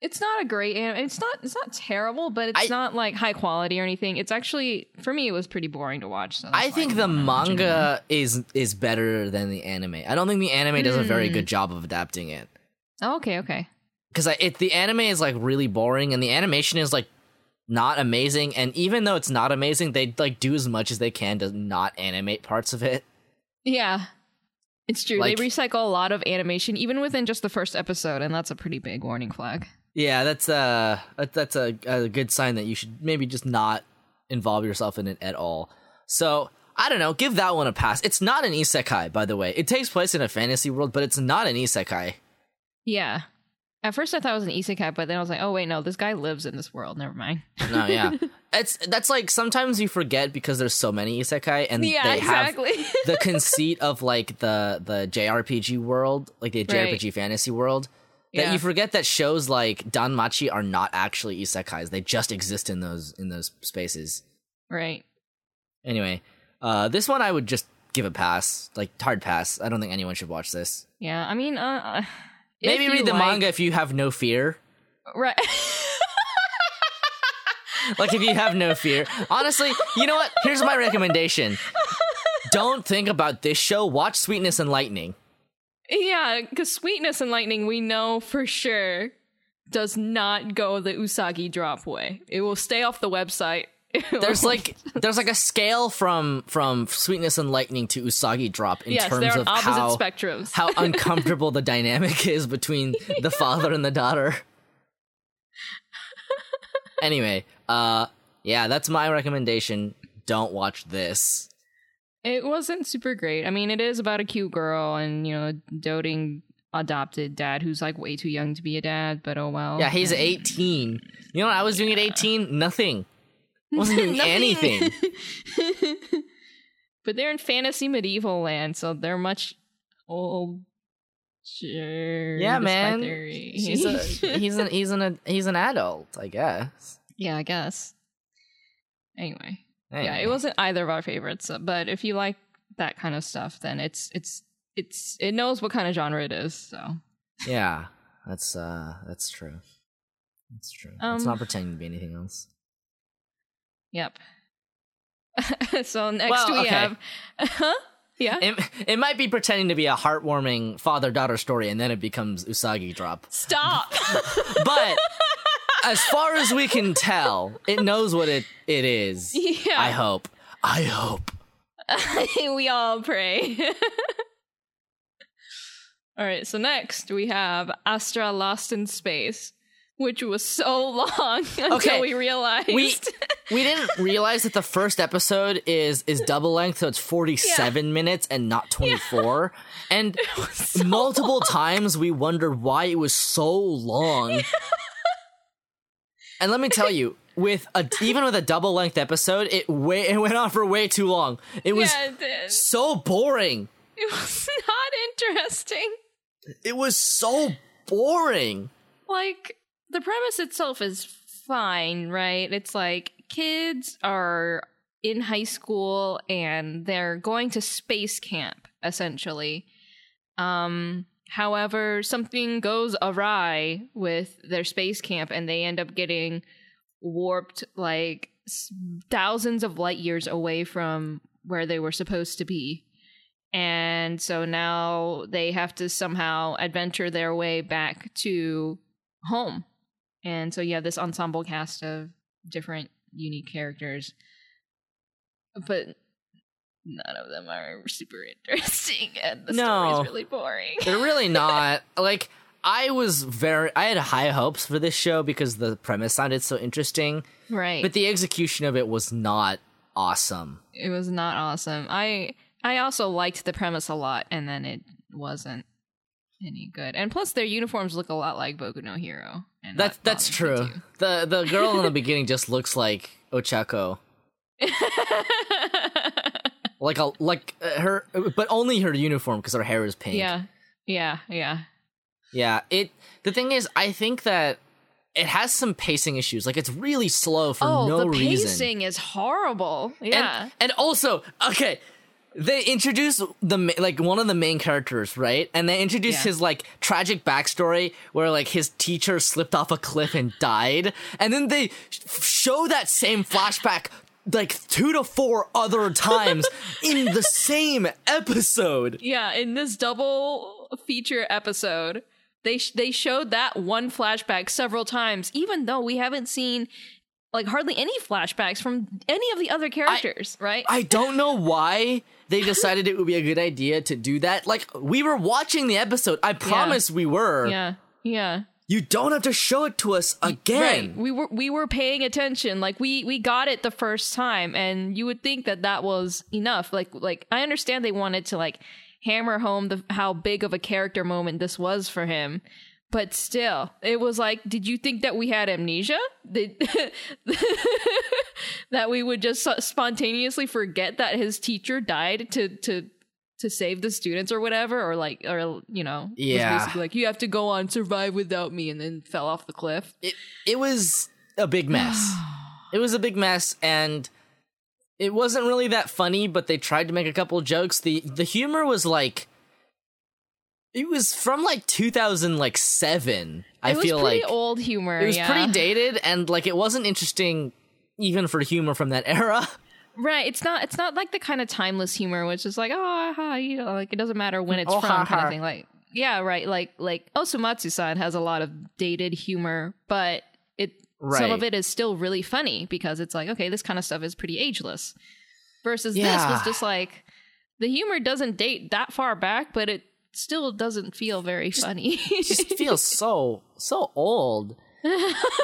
It's not a great anime. It's not. It's not terrible, but it's I- not like high quality or anything. It's actually for me, it was pretty boring to watch. So I think the watch it manga is is better than the anime. I don't think the anime does a very Hmm. good job of adapting it. Oh, okay, okay. because it the anime is like really boring and the animation is like not amazing. And even though it's not amazing, they like do as much as they can to not animate parts of it. Yeah, it's true. Like- they recycle a lot of animation, even within just the first episode, and that's a pretty big warning flag. Yeah, that's uh that's a, a good sign that you should maybe just not involve yourself in it at all. So I don't know, give that one a pass. It's not an isekai, by the way. It takes place in a fantasy world, but it's not an isekai. Yeah. At first, I thought it was an isekai, but then I was like, "Oh wait, no, this guy lives in this world. Never mind." No, yeah, it's that's like sometimes you forget because there's so many isekai, and yeah, they exactly. have the conceit of like the the JRPG world, like the Right. JRPG fantasy world. That Yeah. you forget that shows like Danmachi are not actually isekais; they just exist in those in those spaces. right. Anyway, uh, this one I would just give a pass, like hard pass. I don't think anyone should watch this. Yeah. I mean, uh, uh, Maybe read the like- manga if you have no fear. Right. Like if you have no fear. Honestly, you know what? Here's my recommendation. Don't think about this show. Watch Sweetness and Lightning. yeah, because sweetness and lightning, we know for sure, does not go the Usagi drop way. It will stay off the website. There's like there's like a scale from from Sweetness and Lightning to Usagi Drop in yes, terms of opposite how spectrums. how uncomfortable the dynamic is between the father and the daughter. Anyway, uh yeah, that's my recommendation. Don't watch this. It wasn't super great. I mean, it is about a cute girl and, you know, doting adopted dad who's like way too young to be a dad, but oh well. Yeah, he's And- 18. You know what I was doing at 18? Nothing. Wasn't doing anything. but they're in fantasy medieval land, so they're much old. Sure. Yeah, man. He's a he's an he's an he's an adult, I guess. yeah, I guess. Anyway, yeah, it wasn't either of our favorites, but if you like that kind of stuff, then it's it's it's it knows what kind of genre it is. So Yeah, that's uh that's true. That's true. it's Um, not pretending to be anything else. Yep. so next Well, we okay. have, huh? Yeah. It, it might be pretending to be a heartwarming father daughter story, and then it becomes Usagi drop. Stop. But as far as we can tell, it knows what it it is. Yeah. I hope. I hope. we all pray. all right, so next we have Astra Lost in Space, which was so long until Okay, we realized. We we didn't realize that the first episode is is double length, so it's forty seven minutes and not twenty four. And multiple times we wondered why it was so long. And let me tell you, with a even with a double length episode, it way it went on for way too long. It was yeah, it, so boring. it was not interesting. It was so boring. Like the premise itself is fine, right? It's like kids are in high school and they're going to space camp essentially. Um however, something goes awry with their space camp and they end up getting warped like thousands of light years away from where they were supposed to be. And so now they have to somehow adventure their way back to home. And so you have this ensemble cast of different unique characters. But none of them are super interesting and the No. story's really boring. They're really not. like I was very I had high hopes for this show because the premise sounded so interesting, right. but the execution of it was not awesome. it was not awesome. I I also liked the premise a lot and then it wasn't any good. And plus their uniforms look a lot like Boku no Hero. And That's that that's true. The the girl in the beginning just looks like Ochako. Like a like uh, her but only her uniform because her hair is pink. yeah. Yeah, yeah. Yeah, it the thing is I think that it has some pacing issues. Like it's really slow for oh, no the reason. pacing is horrible. Yeah. And, and also, okay, they introduce the like one of the main characters, right? And they introduce Yeah. his like tragic backstory where like his teacher slipped off a cliff and died, and then they show that same flashback like two to four other times in the same episode. Yeah, in this double feature episode, they sh- they showed that one flashback several times, even though we haven't seen like hardly any flashbacks from any of the other characters, right? I don't know why they decided it would be a good idea to do that. Like we were watching the episode. I promise we were. yeah, yeah. You don't have to show it to us again. Right. We were we were paying attention. Like we we got it the first time, and you would think that that was enough. Like like I understand they wanted to like hammer home the how big of a character moment this was for him. But still, it was like, did you think that we had amnesia? That we would just spontaneously forget that his teacher died to to to save the students or whatever, or like, or you know, was Yeah. basically like you have to go on, survive without me, and then fell off the cliff. it it was a big mess. it was a big mess and it wasn't really that funny, but they tried to make a couple jokes. The the humor was like it was from like 2000 like 7. I it was feel pretty like old humor. it was yeah. pretty dated and like it wasn't interesting even for humor from that era. Right. It's not. It's not like the kind of timeless humor, which is like, oh, ha, you know, like it doesn't matter when it's Oh, from, ha, kind ha. of thing. Like, yeah, right. Like, like oh, Osomatsu-san has a lot of dated humor, but it right. some of it is still really funny because it's like, okay, this kind of stuff is pretty ageless. Versus this was just like the humor doesn't date that far back, but it still doesn't feel very funny. just feels so so old.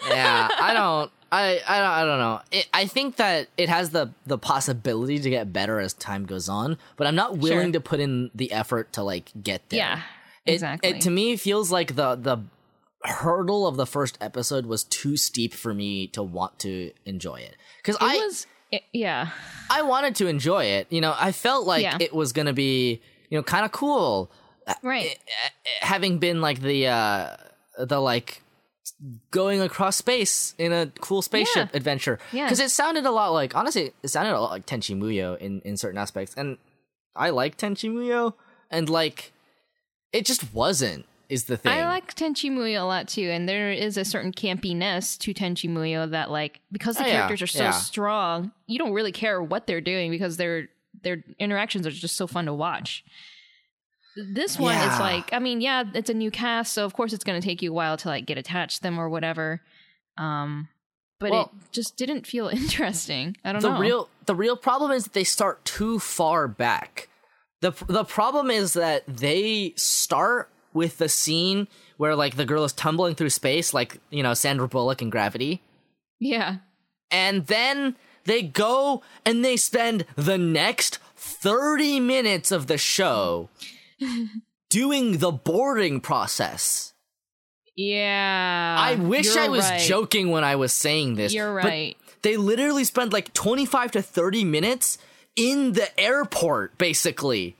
yeah, I don't. I, I don't I don't know. It, I think that it has the the possibility to get better as time goes on, but I'm not willing Sure. to put in the effort to like get there. yeah, It- exactly. It, to me feels like the the hurdle of the first episode was too steep for me to want to enjoy it because I was. Yeah. I wanted to enjoy it. You know, I felt like Yeah. it was gonna be you know kind of cool Uh, right. Eh, eh, eh, having been like the uh the like going across space in a cool spaceship Yeah. adventure Yeah. because it sounded a lot like honestly it sounded a lot like Tenchi Muyo in in certain aspects and I like Tenchi Muyo and like it just wasn't is the thing I like Tenchi Muyo a lot too, and there is a certain campiness to Tenchi Muyo that, like, because the Oh, yeah, characters are so yeah. strong, you don't really care what they're doing because their their interactions are just so fun to watch. This one Yeah. is like, I mean, yeah, it's a new cast, so of course it's going to take you a while to like get attached to them or whatever. Um, but Well- it just didn't feel interesting. I don't the know. The real the real problem is that they start too far back. the The problem is that they start with the scene where like the girl is tumbling through space, like you know Sandra Bullock in Gravity, yeah. and then they go and they spend the next thirty minutes of the show doing the boarding process. Yeah. I wish I was right. joking when I was saying this. You're but right. they literally spend like 25 to 30 minutes in the airport basically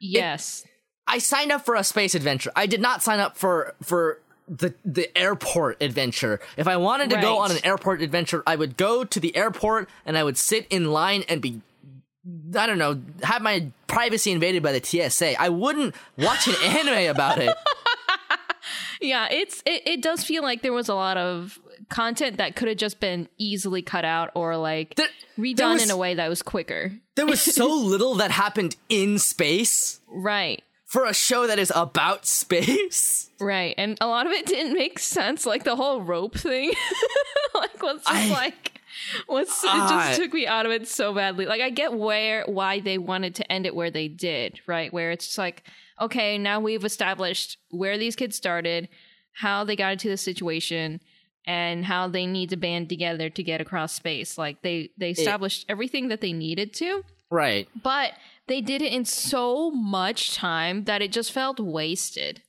Yes. i signed up for a space adventure i did not sign up for for the the airport adventure if i wanted to go on an airport adventure i would go to the airport and i would sit in line and be i don't know have my privacy invaded by the tsa i wouldn't watch an anime about it yeah, it's it, it does feel like there was a lot of content that could have just been easily cut out or like There- there redone was- in a way that was quicker. there was so little that happened in space Right. for a show that is about space Right. And a lot of it didn't make sense, like the whole rope thing. like was just I- like it just uh, took me out of it so badly. Like I get where why they wanted to end it where they did, right? Where it's just like, okay, now we've established where these kids started, how they got into the situation, and how they need to band together to get across space. Like they they established everything that they needed to right but they did it in so much time that it just felt wasted.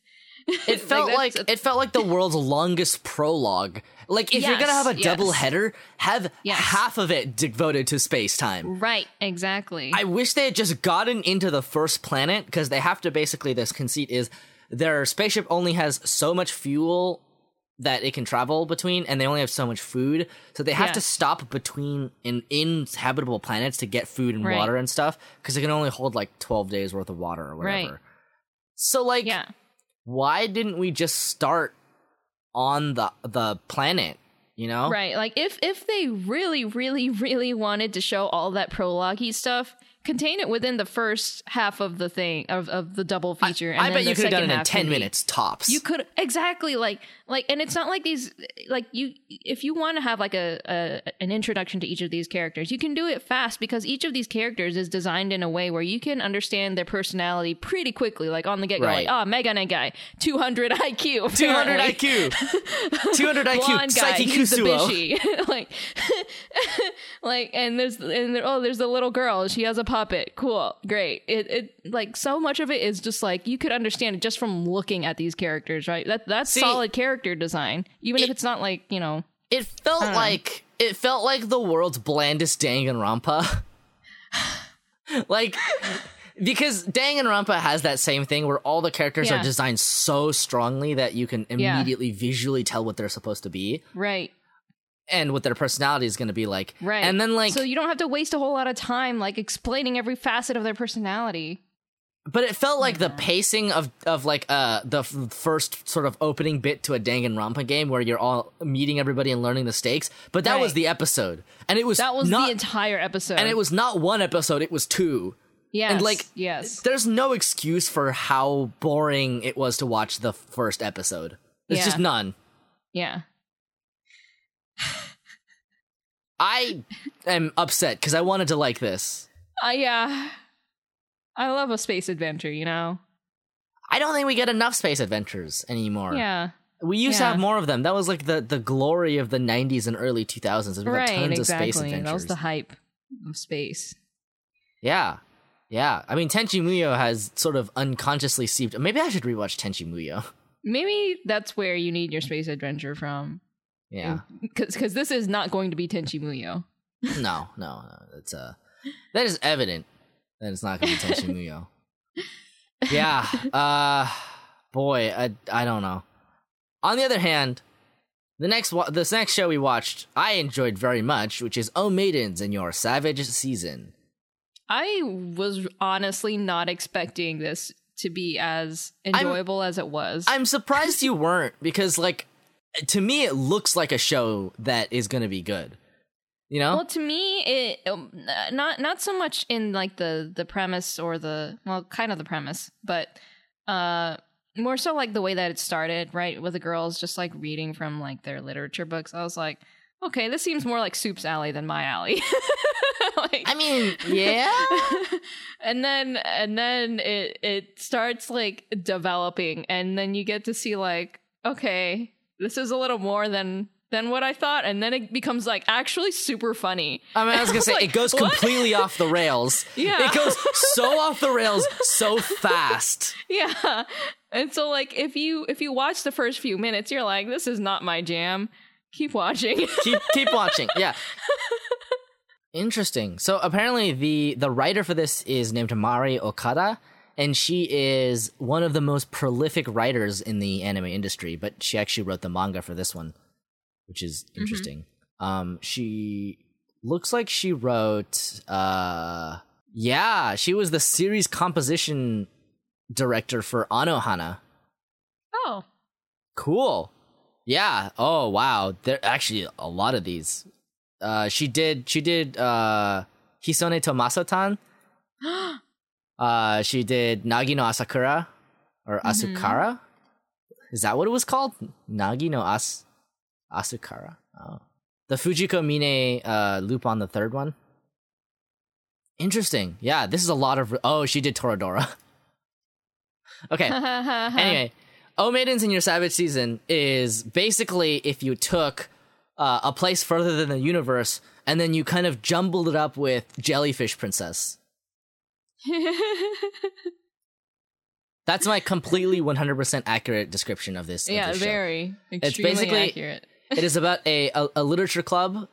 It felt that's- like, it felt like the world's longest prologue. Like if you're gonna have a yes. double header, have Yes. half of it devoted to space time. Right, exactly. I wish they had just gotten into the first planet because they have to basically. This conceit is their spaceship only has so much fuel that it can travel between, and they only have so much food, so they have Yeah. to stop between in inhabitable planets to get food and Right. water and stuff because it can only hold like twelve days worth of water or whatever. Right. So like, yeah. Why didn't we just start on the the planet? You know, Right. Like if if they really, really, really wanted to show all that prologue stuff, contain it within the first half of the thing of, of the double feature. and I then bet you could have done it in ten minutes tops. You could exactly like like, and it's not like these like you. If you want to have like a, a an introduction to each of these characters, you can do it fast because each of these characters is designed in a way where you can understand their personality pretty quickly. Like on the get go, Right. Ah, like oh, Mega guy, two hundred IQ, 200. IQ. 200 IQ. Guy, Saiki Kusuo. like, like, and there's and there, oh, there's the little girl. She has a puppet. Cool, great. It it like so much of it is just like you could understand it just from looking at these characters, right? That that's See, solid character design, even if it's not like you know. It felt like it felt like the world's blandest Danganronpa. like because Danganronpa has that same thing where all the characters Yeah. are designed so strongly that you can Yeah. immediately visually tell what they're supposed to be Right, and what their personality is going to be like. right. And then like so you don't have to waste a whole lot of time like explaining every facet of their personality. But it felt like the pacing of of like uh the f- first sort of opening bit to a Danganronpa game where you're all meeting everybody and learning the stakes. But that was the episode, and it was That was not, the entire episode, and it was not one episode; it was two. yes, and like yes, there's no excuse for how boring it was to watch the first episode. There's Yeah. just none. yeah. I am upset because I wanted to like this. Uh, yeah. I love a space adventure, you know? I don't think we get enough space adventures anymore. Yeah. We used to have more of them. That was like the, the glory of the 90s and early 2000s. We right, tons exactly. of space adventures. That was the hype of space. yeah. Yeah. I mean, Tenchi Muyo has sort of unconsciously seeped. Maybe I should rewatch Tenchi Muyo. Maybe that's where you need your space adventure from. Yeah. Because because this is not going to be Tenchi Muyo. no, no, no. It's uh that is evident that it's not going to be Tenchi Muyo. Yeah. Uh boy, I I don't know. On the other hand, the next wa- this next show we watched, I enjoyed very much, which is Oh Maidens in Your Savage Season. I was honestly not expecting this to be as enjoyable as it was. I'm surprised you weren't because like to me it looks like a show that is going to be good. You know? well, to me, it um, not not so much in like the the premise or the well, kind of the premise, but uh, more so like the way that it started, right? With the girls just like reading from like their literature books. I was like, okay, this seems more like Soup's alley than my alley. like, I mean, yeah. and then and then it it starts like developing and then you get to see like okay this is a little more than than what i thought and then it becomes like actually super funny I mean, I was gonna say like, it goes what? completely off the rails. Yeah. it goes so off the rails so fast. yeah and so like if you if you watch the first few minutes you're like this is not my jam keep watching keep keep watching. Yeah. Interesting. So apparently the the writer for this is named Mari Okada and she is one of the most prolific writers in the anime industry, but she actually wrote the manga for this one, which is interesting. Um she looks like she wrote uh yeah, she was the series composition director for Anohana. oh Cool. Yeah. Oh wow. There actually a lot of these. Uh she did she did uh Hisone to Masotan. uh she did Nagi no Asakura or Asukara. Is that what it was called? Nagi no As Asukara. Oh. The Fujiko Mine uh on the third one. Interesting. Yeah, this is a lot of Oh, she did Toradora. okay. anyway, O Maidens in Your Savage Season is basically if you took uh, a place further than the universe and then you kind of jumbled it up with Jellyfish Princess. That's my completely 100% accurate description of this. of yeah this show. very extremely basically- accurate It is about a, a, a literature club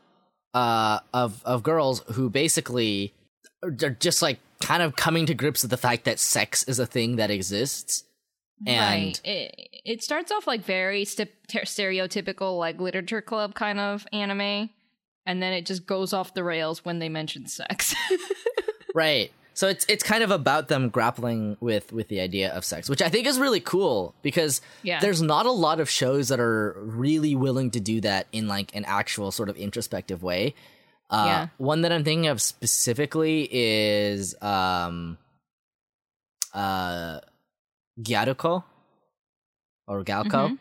uh, of of girls who basically are just like kind of coming to grips with the fact that sex is a thing that exists. And right. It, it starts off like very st- stereotypical, like literature club kind of anime, and then it just goes off the rails when they mention sex. Right. So it's it's kind of about them grappling with with the idea of sex, which I think is really cool because Yeah. there's not a lot of shows that are really willing to do that in like an actual sort of introspective way. Uh, Yeah. One that I'm thinking of specifically is um, uh, Gyaruko or Galko. Mhm.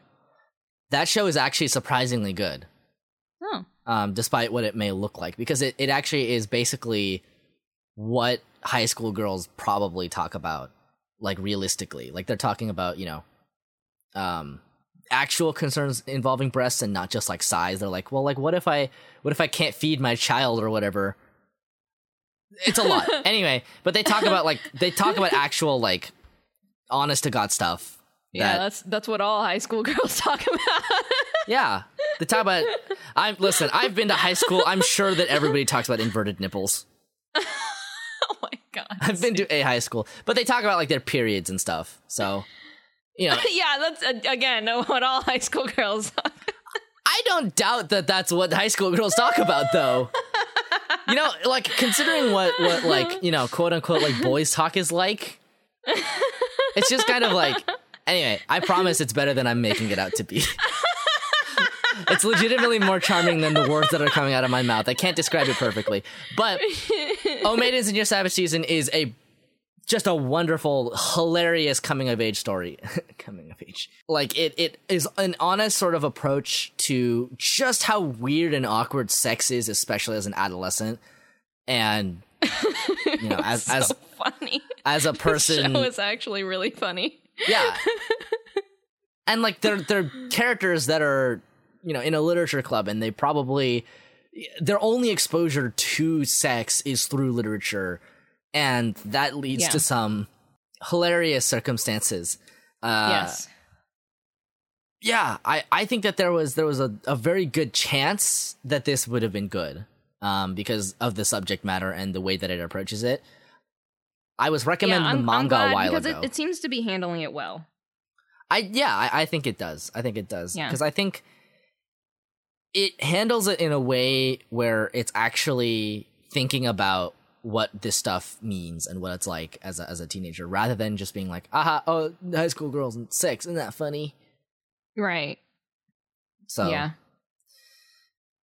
That show is actually surprisingly good oh, um, despite what it may look like, because it, it actually is basically what high school girls probably talk about, like realistically. Like they're talking about, you know, um, actual concerns involving breasts and not just like size. They're like, well, like what if I, what if I can't feed my child or whatever? It's a lot. anyway, but they talk about like they talk about actual like honest to god stuff. yeah, that- that's that's what all high school girls talk about. yeah. They talk about. I'm listen. I've been to high school. I'm sure that everybody talks about inverted nipples. god. I've been to a high school, but they talk about like their periods and stuff. So, you know, yeah, that's uh, again what all high school girls. I don't doubt that that's what high school girls talk about, though. You know, like considering what what like you know quote unquote like boys talk is like, it's just kind of like. Anyway, I promise it's better than I'm making it out to be. it's legitimately more charming than the words that are coming out of my mouth. I can't describe it perfectly, but Oh Maidens in Your Savage Season is a just a wonderful, hilarious coming of age story. coming of age. Like it it is an honest sort of approach to just how weird and awkward sex is, especially as an adolescent. And you know, as so as funny. as a person show is actually really funny. yeah. and like they're they're characters that are, you know, in a literature club and they probably their only exposure to sex is through literature and that leads Yeah. to some hilarious circumstances. Uh yes. yeah, I, I think that there was there was a, a very good chance that this would have been good. Um, because of the subject matter and the way that it approaches it. I was recommending yeah, the manga a while because ago. It, it seems to be handling it well. I yeah, I, I think it does. I think it does Yeah. because I think it handles it in a way where it's actually thinking about what this stuff means and what it's like as a, as a teenager, rather than just being like, "Aha, oh, high school girls and sex, isn't that funny?" Right. So yeah.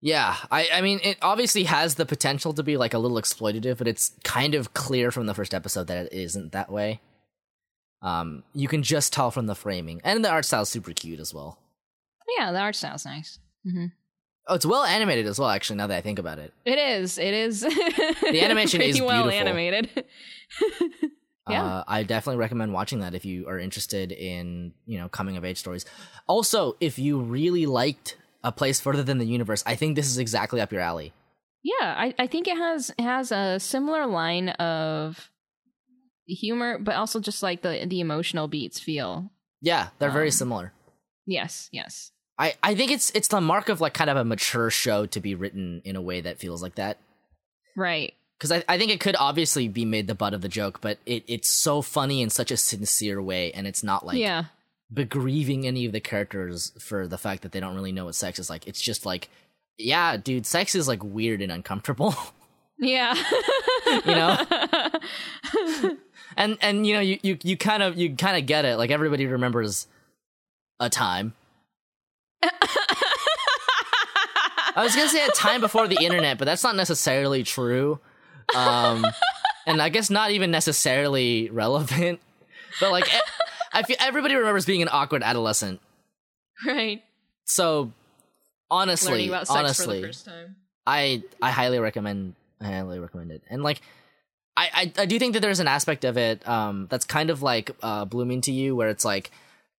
yeah, I I mean, it obviously has the potential to be like a little exploitative, but it's kind of clear from the first episode that it isn't that way. Um, you can just tell from the framing, and the art style is super cute as well. Yeah, the art style's nice. hmm Oh, it's well animated as well. Actually, now that I think about it, It is. It is. the animation is well beautiful. animated. Yeah. uh, I definitely recommend watching that if you are interested in you know coming of age stories. Also, if you really liked A Place Further Than the Universe, I think this is exactly up your alley. Yeah, I, I think it has it has a similar line of humor, but also just like the the emotional beats feel. Yeah, they're very Um, similar. Yes, yes. I, I think it's it's the mark of like kind of a mature show to be written in a way that feels like that. Right. Because I, I think it could obviously be made the butt of the joke, but it, it's so funny in such a sincere way, and it's not like yeah. begrieving any of the characters for the fact that they don't really know what sex is like. It's just like, yeah, dude, sex is like weird and uncomfortable. Yeah. You know? and and you know, you, you you kind of you kind of get it. Like everybody remembers a time. I was gonna say a time before the internet, but that's not necessarily true. Um, and I guess not even necessarily relevant. But like, I feel everybody remembers being an awkward adolescent. right. So honestly, about sex honestly, for the first time. I I highly recommend I highly recommend it. And like I, I I do think that there's an aspect of it um that's kind of like uh blooming to you where it's like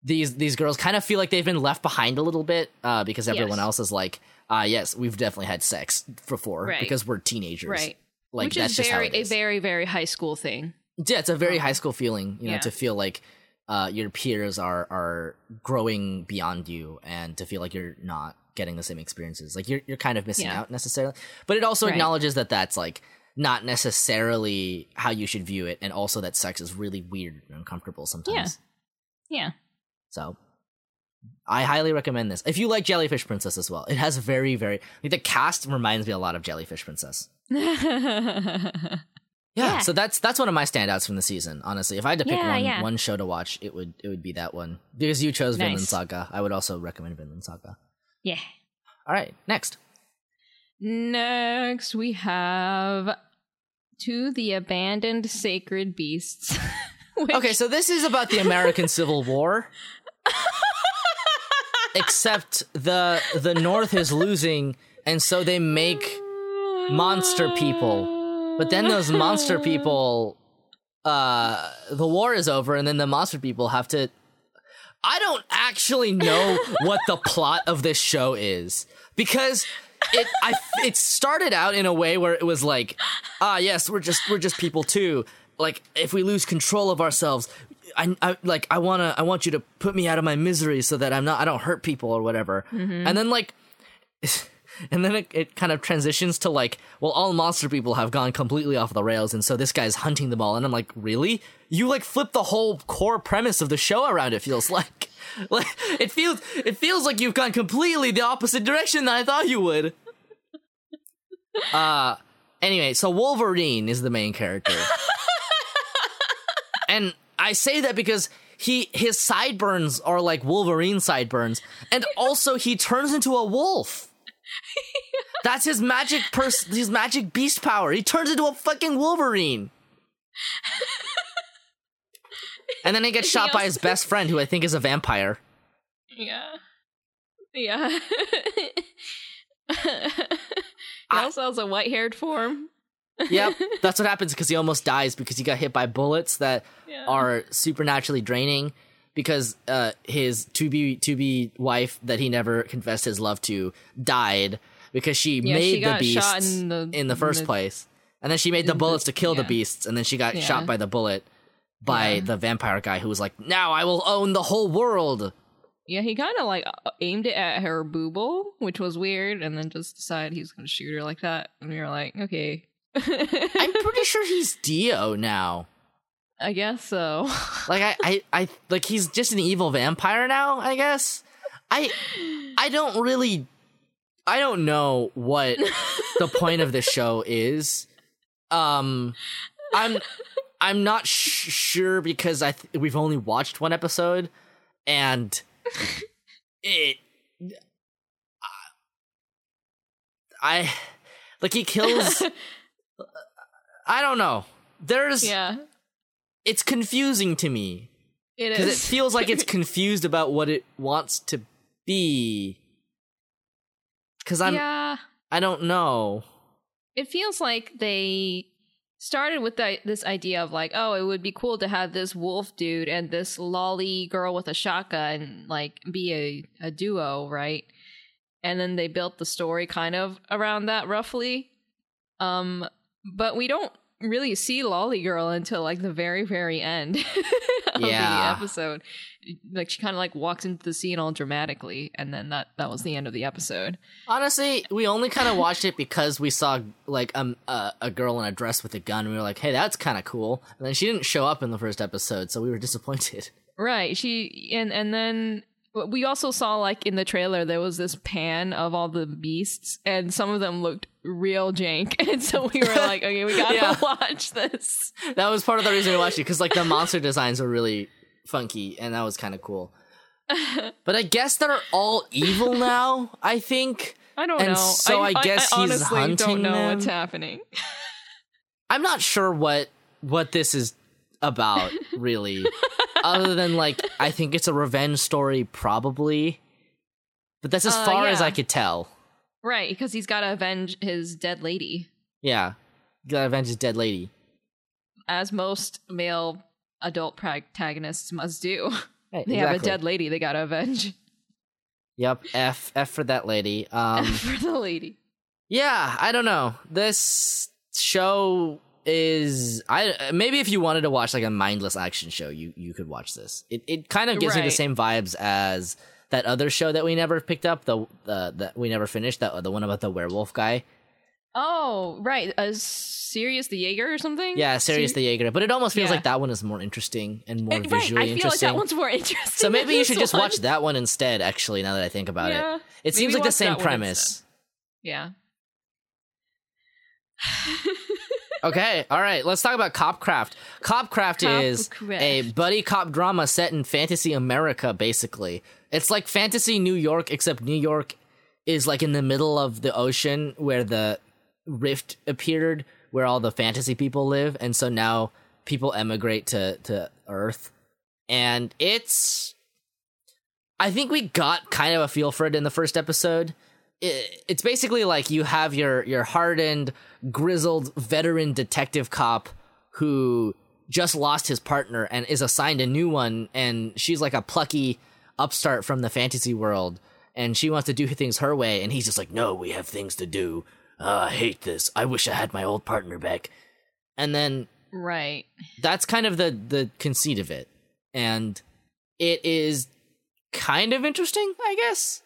these these girls kind of feel like they've been left behind a little bit uh because everyone Yes. else is like uh yes, we've definitely had sex before Right. because we're teenagers. Right. Like Which that's is just very how it a very very high school thing. yeah, it's a very high school feeling, you know, Yeah. to feel like uh, your peers are are growing beyond you, and to feel like you're not getting the same experiences. Like you're you're kind of missing Yeah. out necessarily, but it also Right. acknowledges that that's like not necessarily how you should view it, and also that sex is really weird and uncomfortable sometimes. Yeah. So. I highly recommend this. If you like Jellyfish Princess as well, it has very, very. Like the cast reminds me a lot of Jellyfish Princess. Yeah. Yeah, so that's that's one of my standouts from the season. Honestly, if I had to pick Yeah, one yeah. one show to watch, it would it would be that one because you chose Vinland Nice. Saga. I would also recommend Vinland Saga. yeah. All right, next. Next, we have to the abandoned sacred beasts. Which- Okay, so this is about the American Civil War, except the the North is losing, and so they make monster people. But then those monster people, uh, the war is over, and then the monster people have to. I don't actually know what the plot of this show is because it I it started out in a way where it was like, ah, yes, we're just we're just people too. Like if we lose control of ourselves, I, I like I wanna I want you to put me out of my misery so that I'm not I don't hurt people or whatever. And then like and then it, it kind of transitions to like, well, all monster people have gone completely off the rails, and so this guy's hunting them all. And I'm like, really? You like flip the whole core premise of the show around. It feels like, like it feels it feels like you've gone completely the opposite direction than I thought you would. Uh anyway, so Wolverine is the main character, and I say that because he his sideburns are like Wolverine sideburns, and also he turns into a wolf. That's his magic pers- his magic beast power. He turns into a fucking Wolverine. and then he gets He shot by his best friend, who I think is a vampire. Yeah. Yeah. he also has a white haired form. Yep, that's what happens because he almost dies because he got hit by bullets that Yeah. are supernaturally draining. Because uh, his to be to be wife that he never confessed his love to died because she Yeah, made she the beasts in the- in the in first the- place, and then she made the in the- bullets to kill the beasts, and then she got Yeah. shot by the bullet by Yeah. the vampire guy who was like, "Now I will own the whole world." Yeah, he kind of like aimed it at her booble, which was weird, and then just decided he was going to shoot her like that. And we were like, okay. I'm pretty sure he's Dio now. I guess so. Like I, I, I like he's just an evil vampire now. I guess. I, I don't really, I don't know what the point of this show is. Um, I'm, I'm not sh- sure because I th- we've only watched one episode, and it, I, like he kills. I don't know. There's yeah. it's confusing to me It because it is. feels like it's confused about what it wants to be. Because I'm, yeah. I don't know. It feels like they started with the, this idea of like, oh, it would be cool to have this wolf dude and this lolly girl with a shotgun and, like be a, a duo, right? And then they built the story kind of around that roughly. Um, but we don't really see lolly girl until like the very very end of Yeah. the episode. Like she kind of like walks into the scene all dramatically, and then that that was the end of the episode. Honestly, we only kind of watched it because we saw like um, uh, a girl in a dress with a gun. And we were like, "Hey, that's kind of cool." And then she didn't show up in the first episode, so we were disappointed. Right. She and and then we also saw like in the trailer there was this pan of all the beasts and some of them looked real jank and so we were like okay we gotta Yeah. watch this That was part of the reason we watched it because like the monster designs were really funky, and that was kind of cool. But I guess they're all evil now. I think i don't And know so I guess he's honestly don't know them? what's happening I'm not sure what what this is about really, other than like I think it's a revenge story, probably. But that's as Uh, far as. I could tell. right because he's gotta avenge his dead lady Yeah, gotta avenge his dead lady. as most male adult protagonists must do they have a dead lady they gotta avenge Yep, F F for that lady. Um, for the lady yeah, I don't know. This show is I maybe if you wanted to watch like a mindless action show, you you could watch this. It it kind of gives me the same vibes as that other show that we never picked up, the the that we never finished, that the one about the werewolf guy. oh right a Sirius the Jaeger or something Yeah, Sirius Sir- the Jaeger. But it almost feels Yeah. like that one is more interesting and more Eh, right, visually I feel like interesting. that one's more interesting. so maybe you should just one. watch that one instead. Actually, now that I think about Yeah, it, it maybe seems like the same premise. Yeah. Okay, all right. Let's talk about Copcraft. Copcraft is Copcraft. a buddy cop drama set in fantasy America. Basically, it's like fantasy New York, except New York is like in the middle of the ocean where the rift appeared, where all the fantasy people live, and so now people emigrate to to Earth, and it's. I think we got kind of a feel for it in the first episode. It, it's basically like you have your your hardened, grizzled veteran detective cop who just lost his partner and is assigned a new one, and she's like a plucky upstart from the fantasy world, and she wants to do things her way, and he's just like, "No, we have things to do. Uh, I hate this. I wish I had my old partner back." And then Right. that's kind of the the conceit of it and it is kind of interesting i guess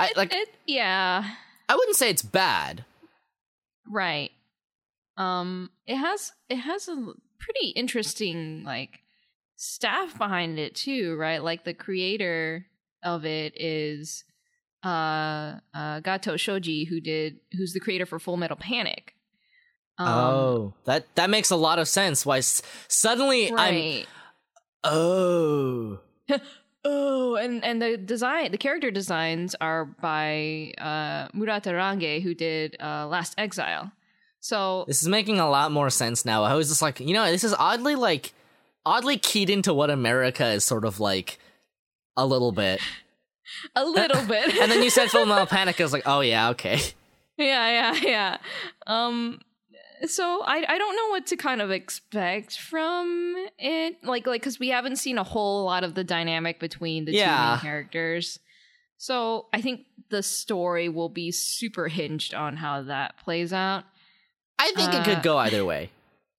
i like It, yeah. i wouldn't say it's bad Right. Um it has it has a pretty interesting like staff behind it too, right? Like the creator of it is uh uh Gato Shoji who did who's the creator for Full Metal Panic. Um, oh that that makes a lot of sense why s- suddenly i'm oh Oh, and and the design, the character designs are by uh, Murata Range, who did uh, Last Exile. So this is making a lot more sense now i was just like you know this is oddly like oddly keyed into what america is sort of like a little bit a little bit, and then you said full metal panic i was like oh yeah okay yeah, yeah, yeah. Um, so I I don't know what to kind of expect from it, like like because we haven't seen a whole lot of the dynamic between the two main characters. So I think the story will be super hinged on how that plays out. i think it Uh, could go either way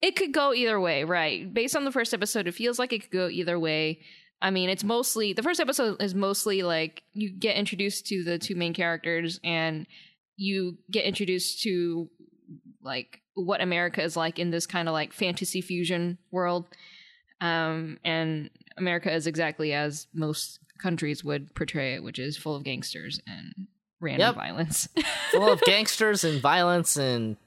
It could go either way, right? Based on the first episode, it feels like it could go either way. I mean, it's mostly the first episode is mostly like you get introduced to the two main characters and you get introduced to like what America is like in this kind of like fantasy fusion world. Um and America is exactly as most countries would portray it, which is full of gangsters and random Yep. violence. full of gangsters and violence and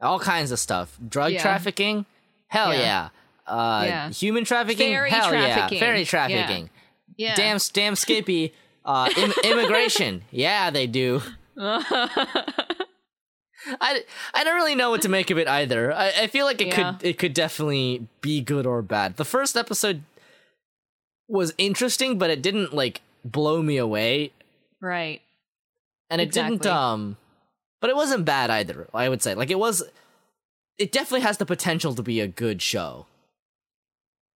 all kinds of stuff. Drug Yeah. trafficking, hell yeah. Yeah. Uh, Yeah. Human trafficking, Ferry hell trafficking. yeah. Ferry trafficking, yeah. damn, damn skippy. Uh, Im- immigration, yeah, they do. I, I don't really know what to make of it either. I, I feel like it Yeah. could it could definitely be good or bad. The first episode was interesting, but it didn't like blow me away, Right. and it didn't um, but it wasn't bad either. I would say like it was. It definitely has the potential to be a good show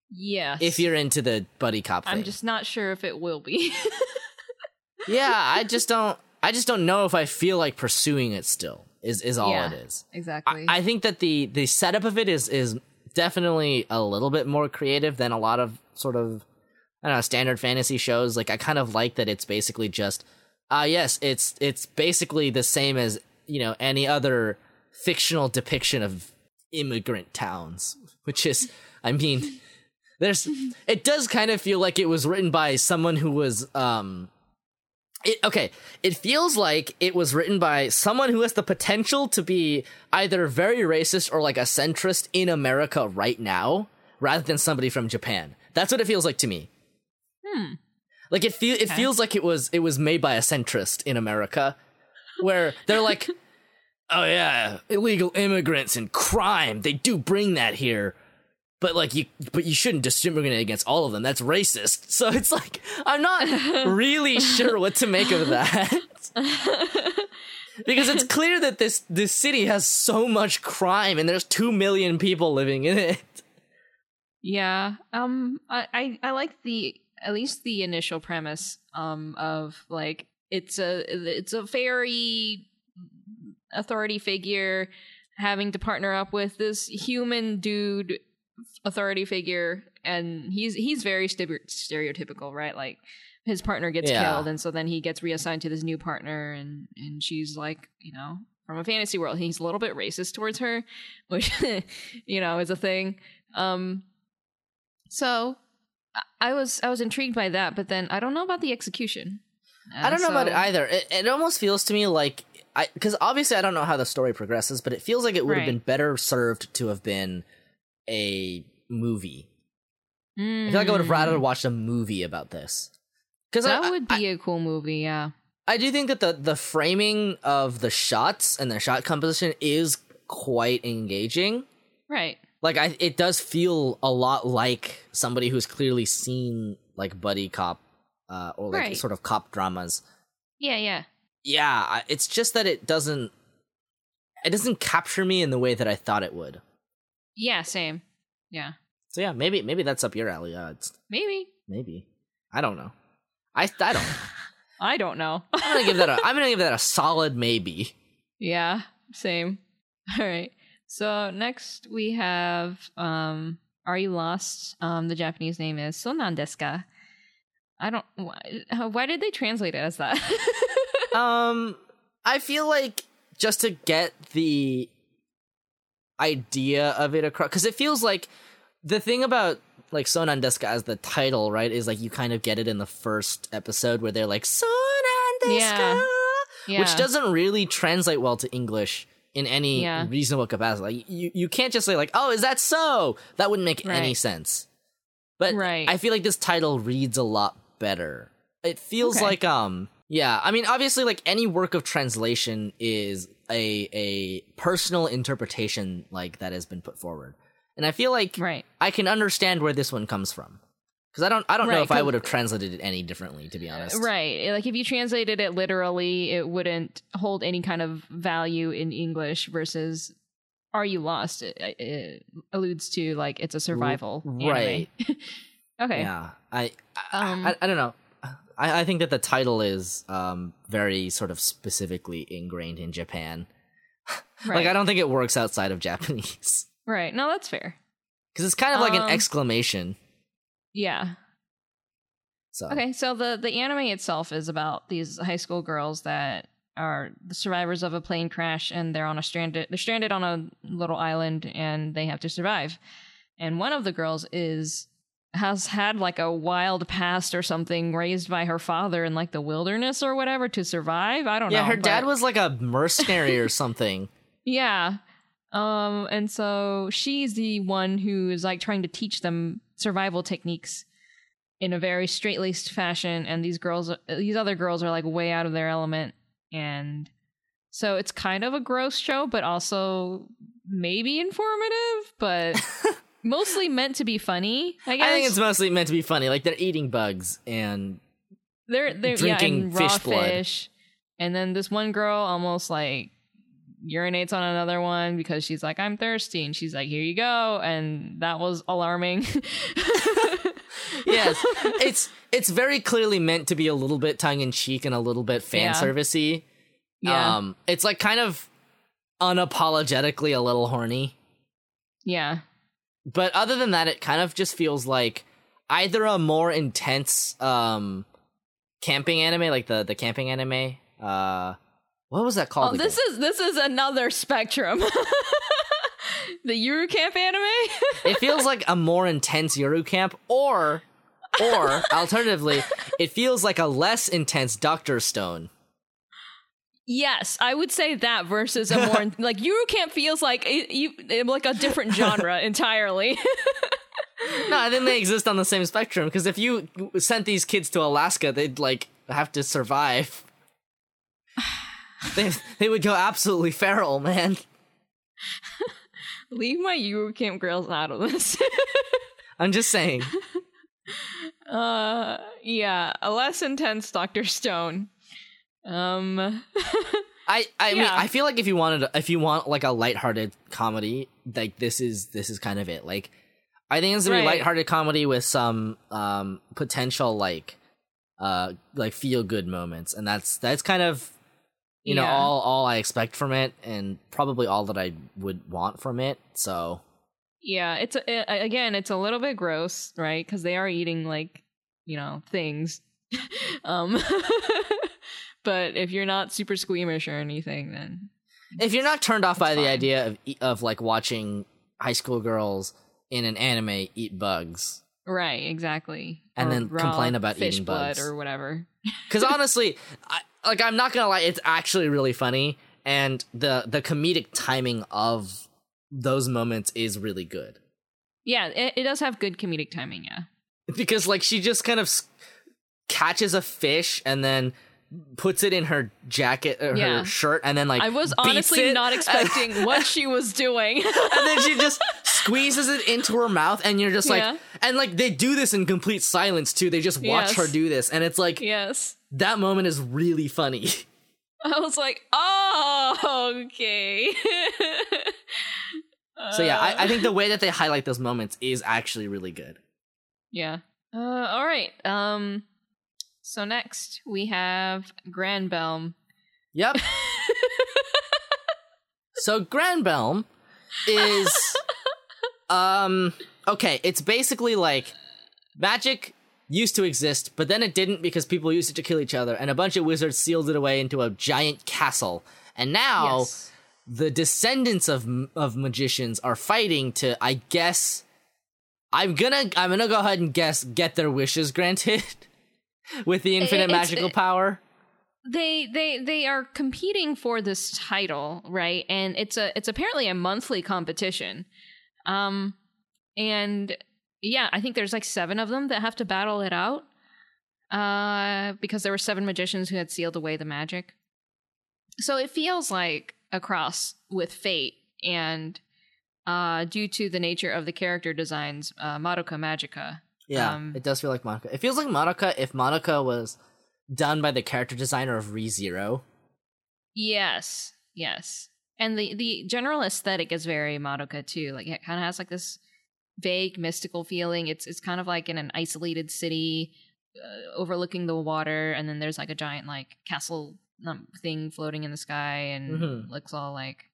Yes. if you're into the buddy cop thing. I'm just not sure if it will be. yeah, I just don't. I just don't know if I feel like pursuing it still. Is is all Yeah. it is. exactly. I, I think that the the setup of it is is definitely a little bit more creative than a lot of sort of I don't know standard fantasy shows. Like I kind of like that it's basically just uh yes, it's it's basically the same as you know any other fictional depiction of immigrant towns, which is I mean there's it does kind of feel like it was written by someone who was um it okay it feels like it was written by someone who has the potential to be either very racist or like a centrist in america right now rather than somebody from japan. That's what it feels like to me. Hmm. like it feel it feels like it was it was made by a centrist in america where they're like oh yeah illegal immigrants and crime they do bring that here but like you but you shouldn't discriminate against all of them. That's racist. So it's like i'm not really sure what to make of that. Because it's clear that this this city has so much crime and there's 2 million people living in it. Yeah. Um I, I I like the at least the initial premise um of like it's a it's a very authority figure having to partner up with this human dude authority figure and he's he's very stereo- stereotypical, right? Like his partner gets Yeah. killed and so then he gets reassigned to this new partner and and she's like, you know, from a fantasy world, he's a little bit racist towards her, which you know, is a thing. Um so I- was I was intrigued by that, but then I don't know about the execution. I don't know about it either. It, it almost feels to me like I because obviously I don't know how the story progresses, but it feels like it would have Right. been better served to have been a movie. I feel like I would have rather Mm. watched a movie about this. Because That I, would be a cool movie, yeah. I do think that the the framing of the shots and the shot composition is quite engaging. Right. Like I, it does feel a lot like somebody who's clearly seen like buddy cop, uh, or like Right. sort of cop dramas. Yeah, yeah. yeah it's just that it doesn't it doesn't capture me in the way that i thought it would Yeah, same. Yeah. so yeah maybe maybe that's up your alley uh, Maybe. maybe i don't know i i don't know. I don't know. i'm gonna give that a i'm gonna give that a solid maybe yeah, same. All right. So next we have um Are You Lost? Um the Japanese name is Sonan desu? I don't why, why did they translate it as that? um i feel like just to get the idea of it across because it feels like the thing about like Sonan Deska as the title, right, is like you kind of get it in the first episode where they're like Sonan Deska, Yeah. yeah. which doesn't really translate well to English in any Yeah. reasonable capacity. Like you, you can't just say like, "Oh, is that so?" That wouldn't make any sense. But Right. I feel like this title reads a lot better. It feels Okay. like um yeah, I mean obviously like any work of translation is a a personal interpretation like that has been put forward. And I feel like Right. I can understand where this one comes from. Cuz I don't I don't know if I would have translated it any differently to be honest. Right. Like if you translated it literally, it wouldn't hold any kind of value in English versus Are You Lost? It, it alludes to like it's a survival. right. okay. Yeah. I I, Um, I I don't know. I, I think that the title is um very sort of specifically ingrained in Japan. Right. Like I don't think it works outside of Japanese. Right. No, that's fair. Because it's kind of like Um, an exclamation. Yeah. So Okay. So the the anime itself is about these high school girls that are the survivors of a plane crash and they're on a stranded they're stranded on a little island and they have to survive. And one of the girls is has had like a wild past or something raised by her father in like the wilderness or whatever to survive. I don't yeah, know. Yeah, her dad was like a mercenary or something. Yeah. Um and so she's the one who is like trying to teach them survival techniques in a very straight-laced fashion and these girls these other girls are like way out of their element and so it's kind of a gross show but also maybe informative but mostly meant to be funny. I guess I think it's mostly meant to be funny. Like they're eating bugs and they're they're drinking yeah, fish blood. fish. And then this one girl almost like urinates on another one because she's like, I'm thirsty. And she's like, Here you go. And that was alarming. yes, it's it's very clearly meant to be a little bit tongue in cheek and a little bit fan Yeah. servicey. yeah. Um, it's like kind of unapologetically a little horny. yeah. But other than that, it kind of just feels like either a more intense um camping anime, like the the camping anime. Uh, what was that called? Oh, this is this is another spectrum. the Yuru Camp anime? it feels like a more intense Yuru Camp, or or alternatively, it feels like a less intense Doctor Stone. Yes, I would say that versus a more like Yuru Camp feels like it, you like a different genre entirely. No, I think they exist on the same spectrum because if you sent these kids to Alaska, they'd like have to survive. they they would go absolutely feral, man. Leave my Yuru Camp girls out of this. I'm just saying. uh yeah, a less intense Dr. Stone. Um I I mean I feel like if you wanted if you want like a lighthearted comedy, like this is this is kind of it. Like I think it's gonna be lighthearted comedy with some um potential like uh like feel good moments, and that's that's kind of you know all all I expect from it, and probably all that I would want from it. So Yeah, it's a, a- again, it's a little bit gross, right? Because they are eating like you know things. um, but if you're not super squeamish or anything, then if you're not turned off by the idea of of like watching high school girls in an anime eat bugs, right, exactly, And Or then complain about fish eating blood bugs. or whatever. Because honestly, I, like I'm not gonna lie, it's actually really funny, and the the comedic timing of those moments is really good. Yeah, it, it does have good comedic timing. Yeah, Because like she just kind of catches a fish and then puts it in her jacket or Yeah. her shirt, and then like I was honestly not expecting what she was doing. and then she just squeezes it into her mouth, and you're just like, Yeah. and like they do this in complete silence too. They just watch Yes. her do this, and it's like yes, that moment is really funny. I was like, oh, okay. So yeah, Uh, I, I think the way that they highlight those moments is actually really good. Yeah. Uh, all right. Um. So next we have Granbelm. Yep. so Granbelm is um okay, it's basically like magic used to exist, but then it didn't because people used it to kill each other, and a bunch of wizards sealed it away into a giant castle. And now Yes. the descendants of of magicians are fighting to, I guess, I'm gonna I'm gonna go ahead and guess get their wishes granted with the infinite magical power. They they they are competing for this title, right? And it's a it's apparently a monthly competition. Um and yeah, I think there's like 7 of them that have to battle it out. Uh because there were 7 magicians who had sealed away the magic. So it feels like a cross with fate and uh due to the nature of the character designs, uh Madoka Magica. Yeah, Um, it does feel like Madoka. It feels like Madoka if Madoka was done by the character designer of ReZero. Yes, yes. And the the general aesthetic is very Madoka too. Like it kind of has like this vague mystical feeling. It's it's kind of like in an isolated city uh, overlooking the water and then there's like a giant like castle thing floating in the sky and Mhm. looks all like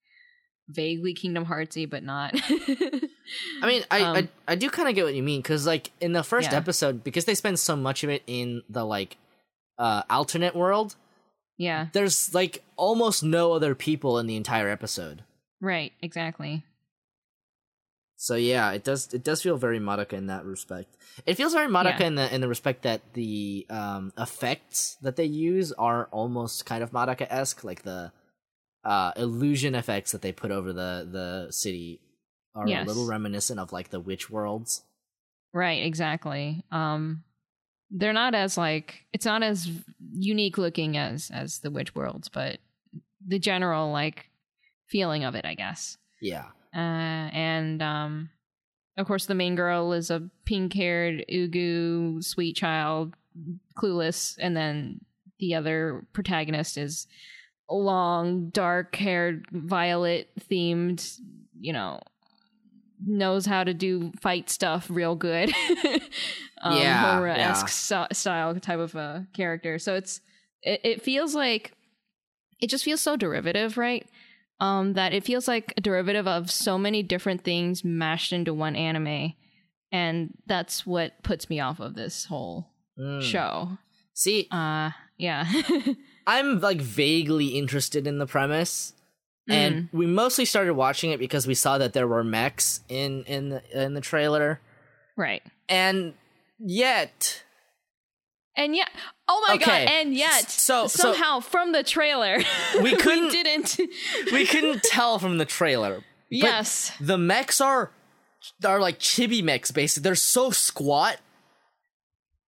vaguely Kingdom Heartsy but not. I mean, I Um, I, I do kind of get what you mean because like in the first Yeah. episode, because they spend so much of it in the like uh alternate world, yeah, there's like almost no other people in the entire episode. right, exactly. So yeah, it does it does feel very Madoka in that respect. It feels very Madoka Yeah. in the in the respect that the um effects that they use are almost kind of Madoka esque, like the uh illusion effects that they put over the the city are Yes. a little reminiscent of like the witch worlds. Right, exactly. Um they're not as like it's not as unique looking as as the witch worlds, but the general like feeling of it, I guess. Yeah. Uh and um of course, the main girl is a pink haired, Ugu, sweet child, clueless. And then the other protagonist is long, dark haired, violet themed, you know, knows how to do fight stuff real good. um, Yeah, Homura-esque yeah. st- style type of a character. So it's, it, it feels like, it just feels so derivative, right? Um, that it feels like a derivative of so many different things mashed into one anime. And that's what puts me off of this whole Mm. show. See, Uh, yeah. I'm like vaguely interested in the premise. Mm. And we mostly started watching it because we saw that there were mechs in in the in the trailer. right. And yet And yet, oh my Okay, god! And yet, so- so- somehow from the trailer, We couldn't- we didn't. we couldn't tell from the trailer. yes, the mechs are are like chibi mechs basically. They're so squat.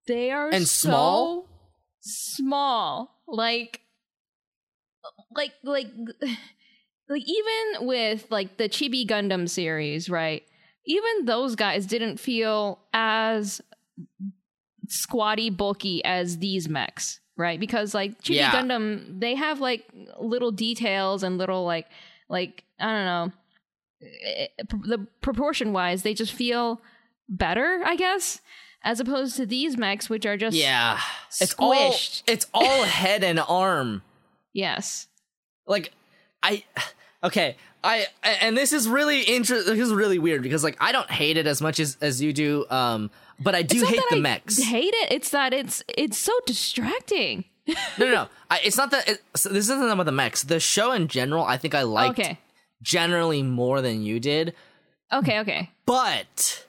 they are and so small? Small. Like, like, like, like even with like the Chibi Gundam series, right? Even those guys didn't feel as squatty bulky as these mechs, right? Because like Chibi Yeah. Gundam, they have like little details and little like like I don't know, eh, the proportion wise, they just feel better, I guess, as opposed to these mechs, which are just Yeah. It's all Squished. it's all head and arm. yes, like I okay I and this is really interesting. This is really weird because like I don't hate it as much as as you do. Um, but I do hate that the I mechs. Hate it. It's that it's it's so distracting. no, no, no. I, it's not that. It, so this isn't about the mechs. The show in general, I think I liked Okay, generally more than you did. okay, okay, But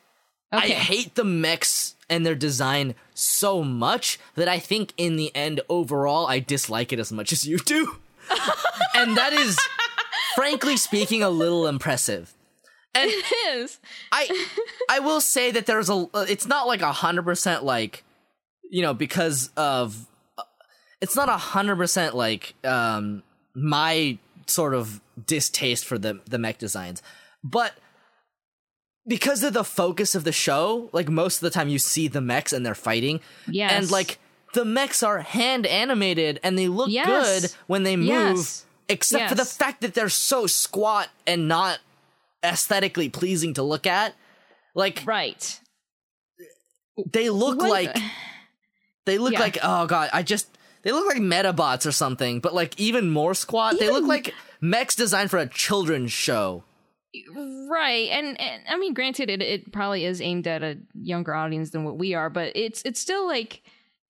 I hate the mechs and their design so much that I think in the end, overall, I dislike it as much as you do. and that is, frankly speaking, a little impressive. And it is. I I will say that there's a it's not like a hundred percent like you know because of it's not a hundred percent like um my sort of distaste for the the mech designs but because of the focus of the show like most of the time you see the mechs and they're fighting Yes, and like the mechs are hand animated and they look Yes. good when they move Yes. except for the fact that they're so squat and not aesthetically pleasing to look at like right. they look What- like they look Yeah. like oh god i just they look like Medabots or something but like even more squat they look like mechs designed for a children's show Right, and, and I mean, granted, it it probably is aimed at a younger audience than what we are, but it's it's still like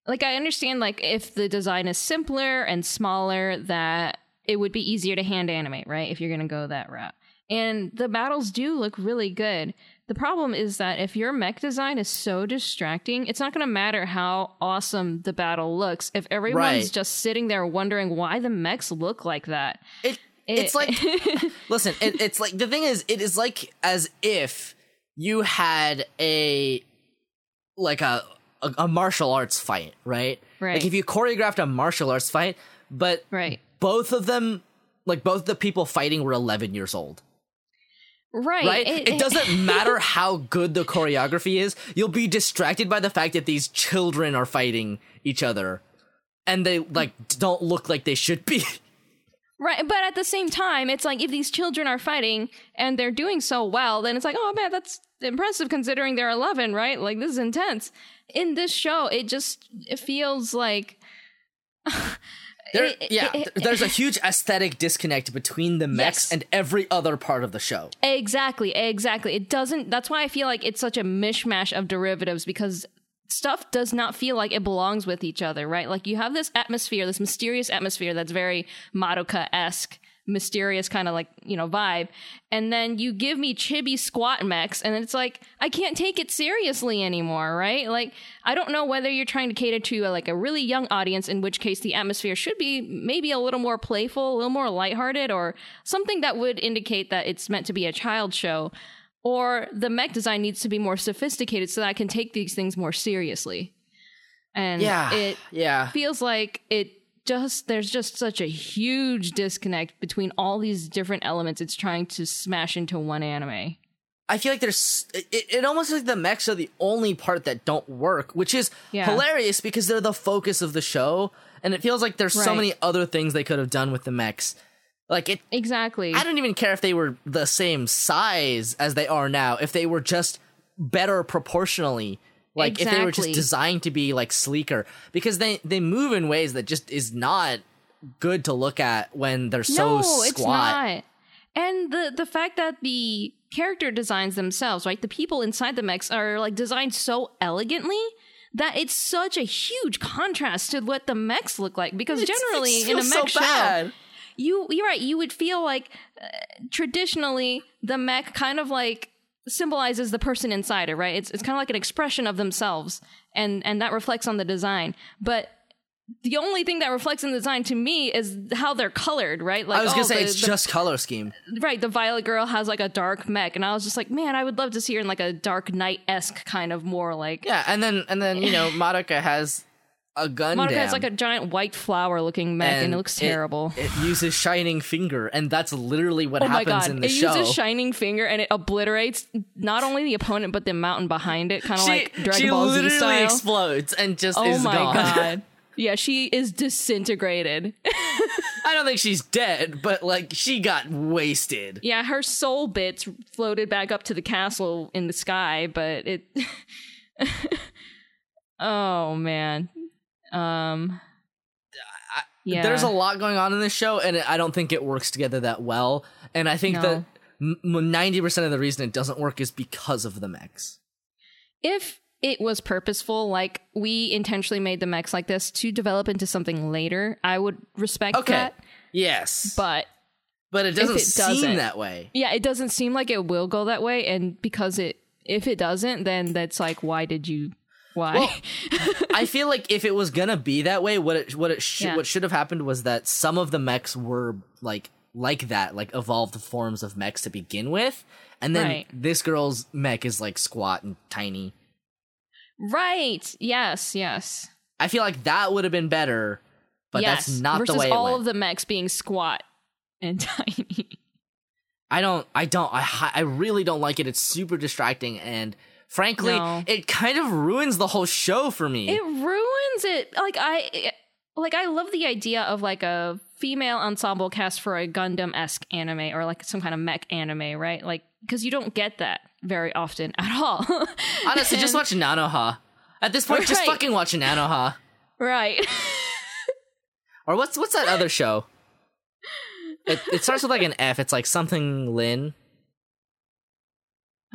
like I understand like if the design is simpler and smaller, that it would be easier to hand animate, right? If you're gonna go that route, and the battles do look really good. The problem is that if your mech design is so distracting, it's not going to matter how awesome the battle looks if everyone's Right. just sitting there wondering why the mechs look like that. it it's like listen it, it's like the thing is it is like as if you had a like a a, a martial arts fight right Right. like if you choreographed a martial arts fight but right. both of them like both the people fighting were 11 years old Right. right it, doesn't matter how good the choreography is you'll be distracted by the fact that these children are fighting each other and they like don't look like they should be Right, but at the same time, it's like if these children are fighting and they're doing so well, then it's like, oh man, that's impressive considering they're 11, right? Like this is intense. In this show, it just it feels like There, yeah, there's a huge aesthetic disconnect between the mechs Yes. and every other part of the show. exactly, exactly. It doesn't. That's why I feel like it's such a mishmash of derivatives because stuff does not feel like it belongs with each other, right? Like you have this atmosphere, this mysterious atmosphere that's very Madoka esque, mysterious kind of like, you know, vibe. And then you give me chibi squat mechs, and it's like, I can't take it seriously anymore, right? Like, I don't know whether you're trying to cater to a, like a really young audience, in which case the atmosphere should be maybe a little more playful, a little more lighthearted, or something that would indicate that it's meant to be a child show or the mech design needs to be more sophisticated so that I can take these things more seriously. And Yeah, it yeah, feels like it just there's just such a huge disconnect between all these different elements it's trying to smash into one anime. I feel like there's it, it almost like the mechs are the only part that don't work, which is Yeah. hilarious because they're the focus of the show, and it feels like there's so many other things they could have done with the mechs. Like it, Exactly. I don't even care if they were the same size as they are now. If they were just better proportionally, like if they were just designed to be like sleeker, because they they move in ways that just is not good to look at when they're so no, squat. it's not. And the the fact that the character designs themselves, right? The people inside the mechs are like designed so elegantly that it's such a huge contrast to what the mechs look like. Because It's- generally in a mech so show, bad. You you're right. You would feel like uh, traditionally the mech kind of like symbolizes the person inside it, right? It's it's kind of like an expression of themselves, and and that reflects on the design. But the only thing that reflects in the design to me is how they're colored, right? Like I was gonna oh, say the- it's the- just color scheme. right. The violet girl has like a dark mech, and I was just like, man, I would love to see her in like a dark knight esque kind of more like. Yeah, and then and then you know Madoka has a gun. Monica has like a giant white flower looking mech, and, it looks terrible. It, uses shining finger, and that's literally what Oh happens in the it show. It uses shining finger and it obliterates not only the opponent but the mountain behind it, kind of like Dragon she Ball Z style. explodes and just oh is my gone. god! Yeah, she is disintegrated. I don't think she's dead, but like she got wasted. yeah, her soul bits floated back up to the castle in the sky, but it. oh man. Um. Yeah. There's a lot going on in this show, and I don't think it works together that well. And I think No. that ninety percent of the reason it doesn't work is because of the mechs. if it was purposeful, like we intentionally made the mechs like this to develop into something later, I would respect Okay, that. yes, But but it doesn't it seem doesn't- that way. yeah, it doesn't seem like it will go that way, and because it, if it doesn't, then that's like, why did you? Why? Well, I feel like if it was gonna be that way, what it what it sh- Yeah. what should have happened was that some of the mechs were like like that, like evolved forms of mechs to begin with, and then Right. this girl's mech is like squat and tiny. right? Yes, yes, I feel like that would have been better, but yes. that's not Versus the way it all went. of the mechs being squat and tiny. I don't, I don't, I, I really don't like it. It's super distracting, and frankly, No. it kind of ruins the whole show for me. it ruins it. Like I, like I love the idea of like a female ensemble cast for a Gundam esque anime or like some kind of mech anime, right? Like because you don't get that very often at all. Honestly, just And- watch Nanoha. At this point, just fucking watch Nanoha. right. Or what's what's that other show? It, it starts with like an F. It's like something Lin.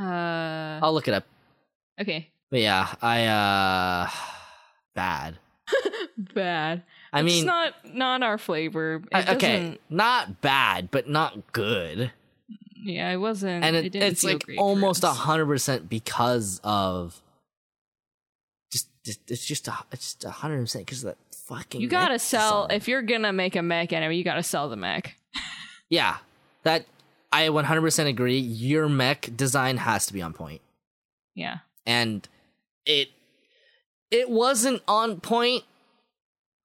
Uh, I'll look it up. Okay. But yeah, I uh bad. Bad. I it's mean, not not our flavor. It okay, doesn't- bad, but not good. Yeah, it wasn't. And it, it, didn't it's like almost a hundred percent because of just, just it's just a it's just a hundred percent because of that fucking. You gotta sell if you're gonna make a mech anime. You gotta sell the mech. yeah, that I one hundred percent agree. Your mech design has to be on point. Yeah. And it it wasn't on point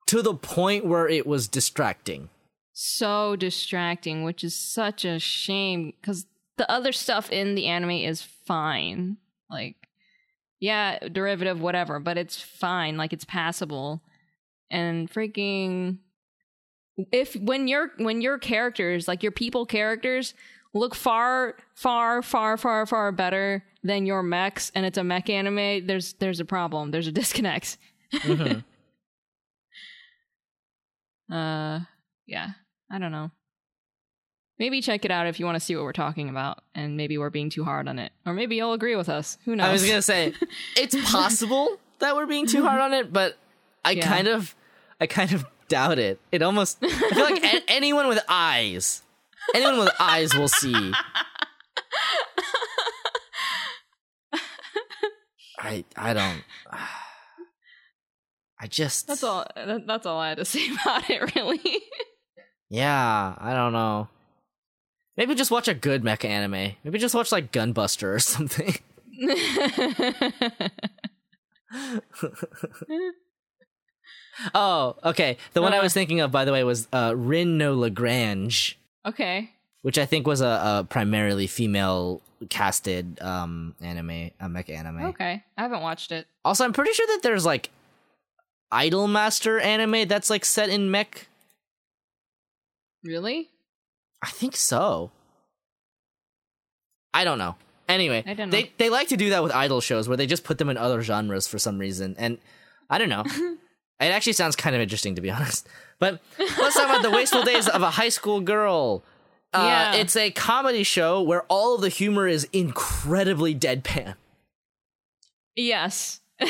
to the point where it was distracting. so distracting, which is such a shame because the other stuff in the anime is fine. Like, yeah, derivative, whatever, but it's fine. Like, it's passable. And freaking, if when your when your characters, like your people characters, look far, far, far, far, far better than your mechs, and it's a mech anime, there's there's a problem. There's a disconnect. Mhm. Uh, yeah, I don't know. Maybe check it out if you want to see what we're talking about, and maybe we're being too hard on it, or maybe you'll agree with us. Who knows? I was gonna say it's possible that we're being too hard on it, but I Yeah. kind of I kind of doubt it. It almost I feel like a- anyone with eyes, anyone with eyes will see. I I don't. I just That's all. That's all I had to say about it. Really. Yeah, I don't know. Maybe just watch a good mecha anime. Maybe just watch like Gunbuster or something. oh, okay. The one I Uh. was thinking of, by the way, was uh, Rin no Lagrange. okay. Which I think was a, a primarily female casted um anime, a mech anime. Okay, I haven't watched it. Also, I'm pretty sure that there's like Idolmaster anime that's like set in mech. Really? I think so. I don't know. Anyway, I don't know. they they like to do that with idol shows where they just put them in other genres for some reason, and I don't know. it actually sounds kind of interesting to be honest. But let's talk about the wasteful days of a high school girl. Uh, Yeah. It's a comedy show where all of the humor is incredibly deadpan. Yes.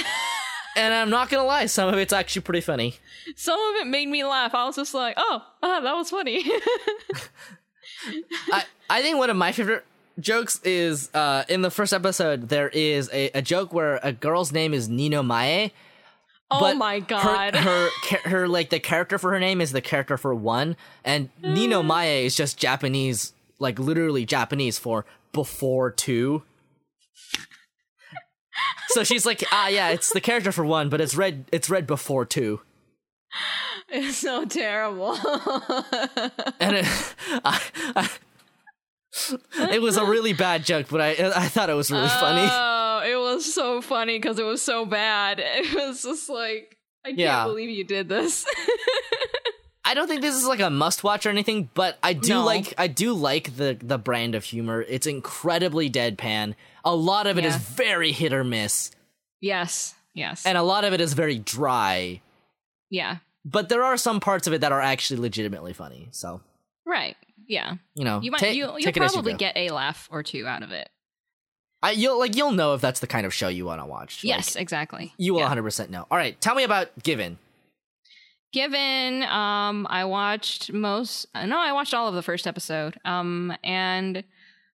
And I'm not gonna lie, some of it's actually pretty funny. Some of it made me laugh. I was just like, oh, ah, that was funny. I, I think one of my favorite jokes is uh, in the first episode, there is a, a joke where a girl's name is Nino Mae. Oh but my god. Her, her, her, like, the character for her name is the character for one, and Nino Mae is just Japanese, like, literally Japanese for before two. so she's like, ah, yeah, it's the character for one, but it's read, it's read before two. it's so terrible. and it, I, I, it was a really bad joke, but I I thought it was really funny. Oh, it was so funny because it was so bad. It was just like, I can't Yeah. believe you did this. I don't think this is like a must watch or anything, but I do No. like I do like the the brand of humor. It's incredibly deadpan. A lot of it is very hit or miss, yes. Yes. and a lot of it is very dry. yeah. But there are some parts of it that are actually legitimately funny. So Right. Yeah. you know, You might ta- you, you probably get a laugh or two out of it. I, you'll like you'll know if that's the kind of show you want to watch. Like, yes, exactly. you will Yeah. 100 percent know. All right, tell me about Given. Given, um, I watched most. uh, No, I watched all of the first episode. Um, and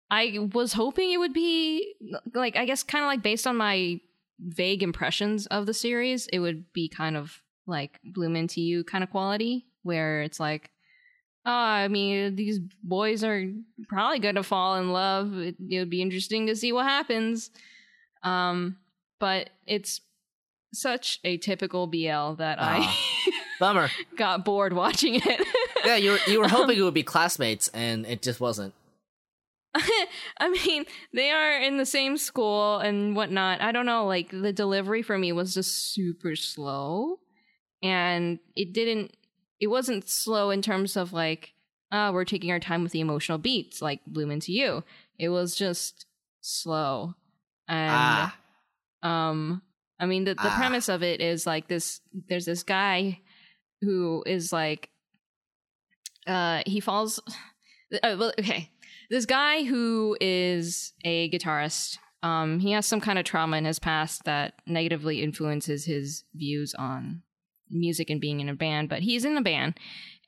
I was hoping it would be like I guess kind of like based on my vague impressions of the series, it would be kind of like Bloom into You kind of quality, where it's like, oh, I mean, these boys are probably going to fall in love. It, it would be interesting to see what happens. Um, but it's such a typical BL that Ah. I Bummer. got bored watching it. yeah, you were you were hoping it would be classmates, and it just wasn't. I mean, they are in the same school and whatnot. I don't know, like the delivery for me was just super slow. And it didn't it wasn't slow in terms of like, uh, we're taking our time with the emotional beats, like Bloom into You. It was just slow. And Ah, um i mean the, the Ah. premise of it is like this there's this guy who is like uh he falls uh, well, okay this guy who is a guitarist um he has some kind of trauma in his past that negatively influences his views on music and being in a band but he's in a band.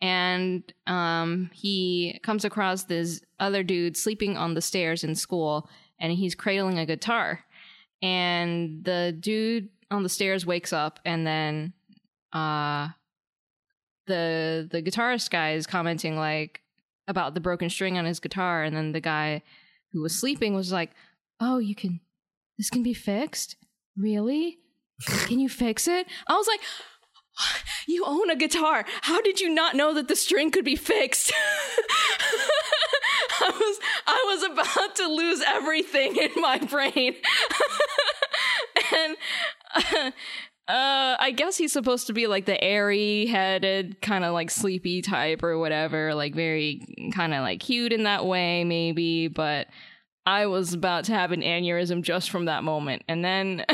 And um he comes across this other dude sleeping on the stairs in school and he's cradling a guitar. And the dude on the stairs wakes up and then uh the the guitarist guy is commenting like about the broken string on his guitar. And then the guy who was sleeping was like oh you can this can be fixed? Really? Can you fix it? I was like you own a guitar how did you not know that the string could be fixed i was i was about to lose everything in my brain and uh, uh, I guess he's supposed to be like the airy headed, kind of like sleepy type or whatever, like very kind of like cute in that way, maybe. But I was about to have an aneurysm just from that moment. And then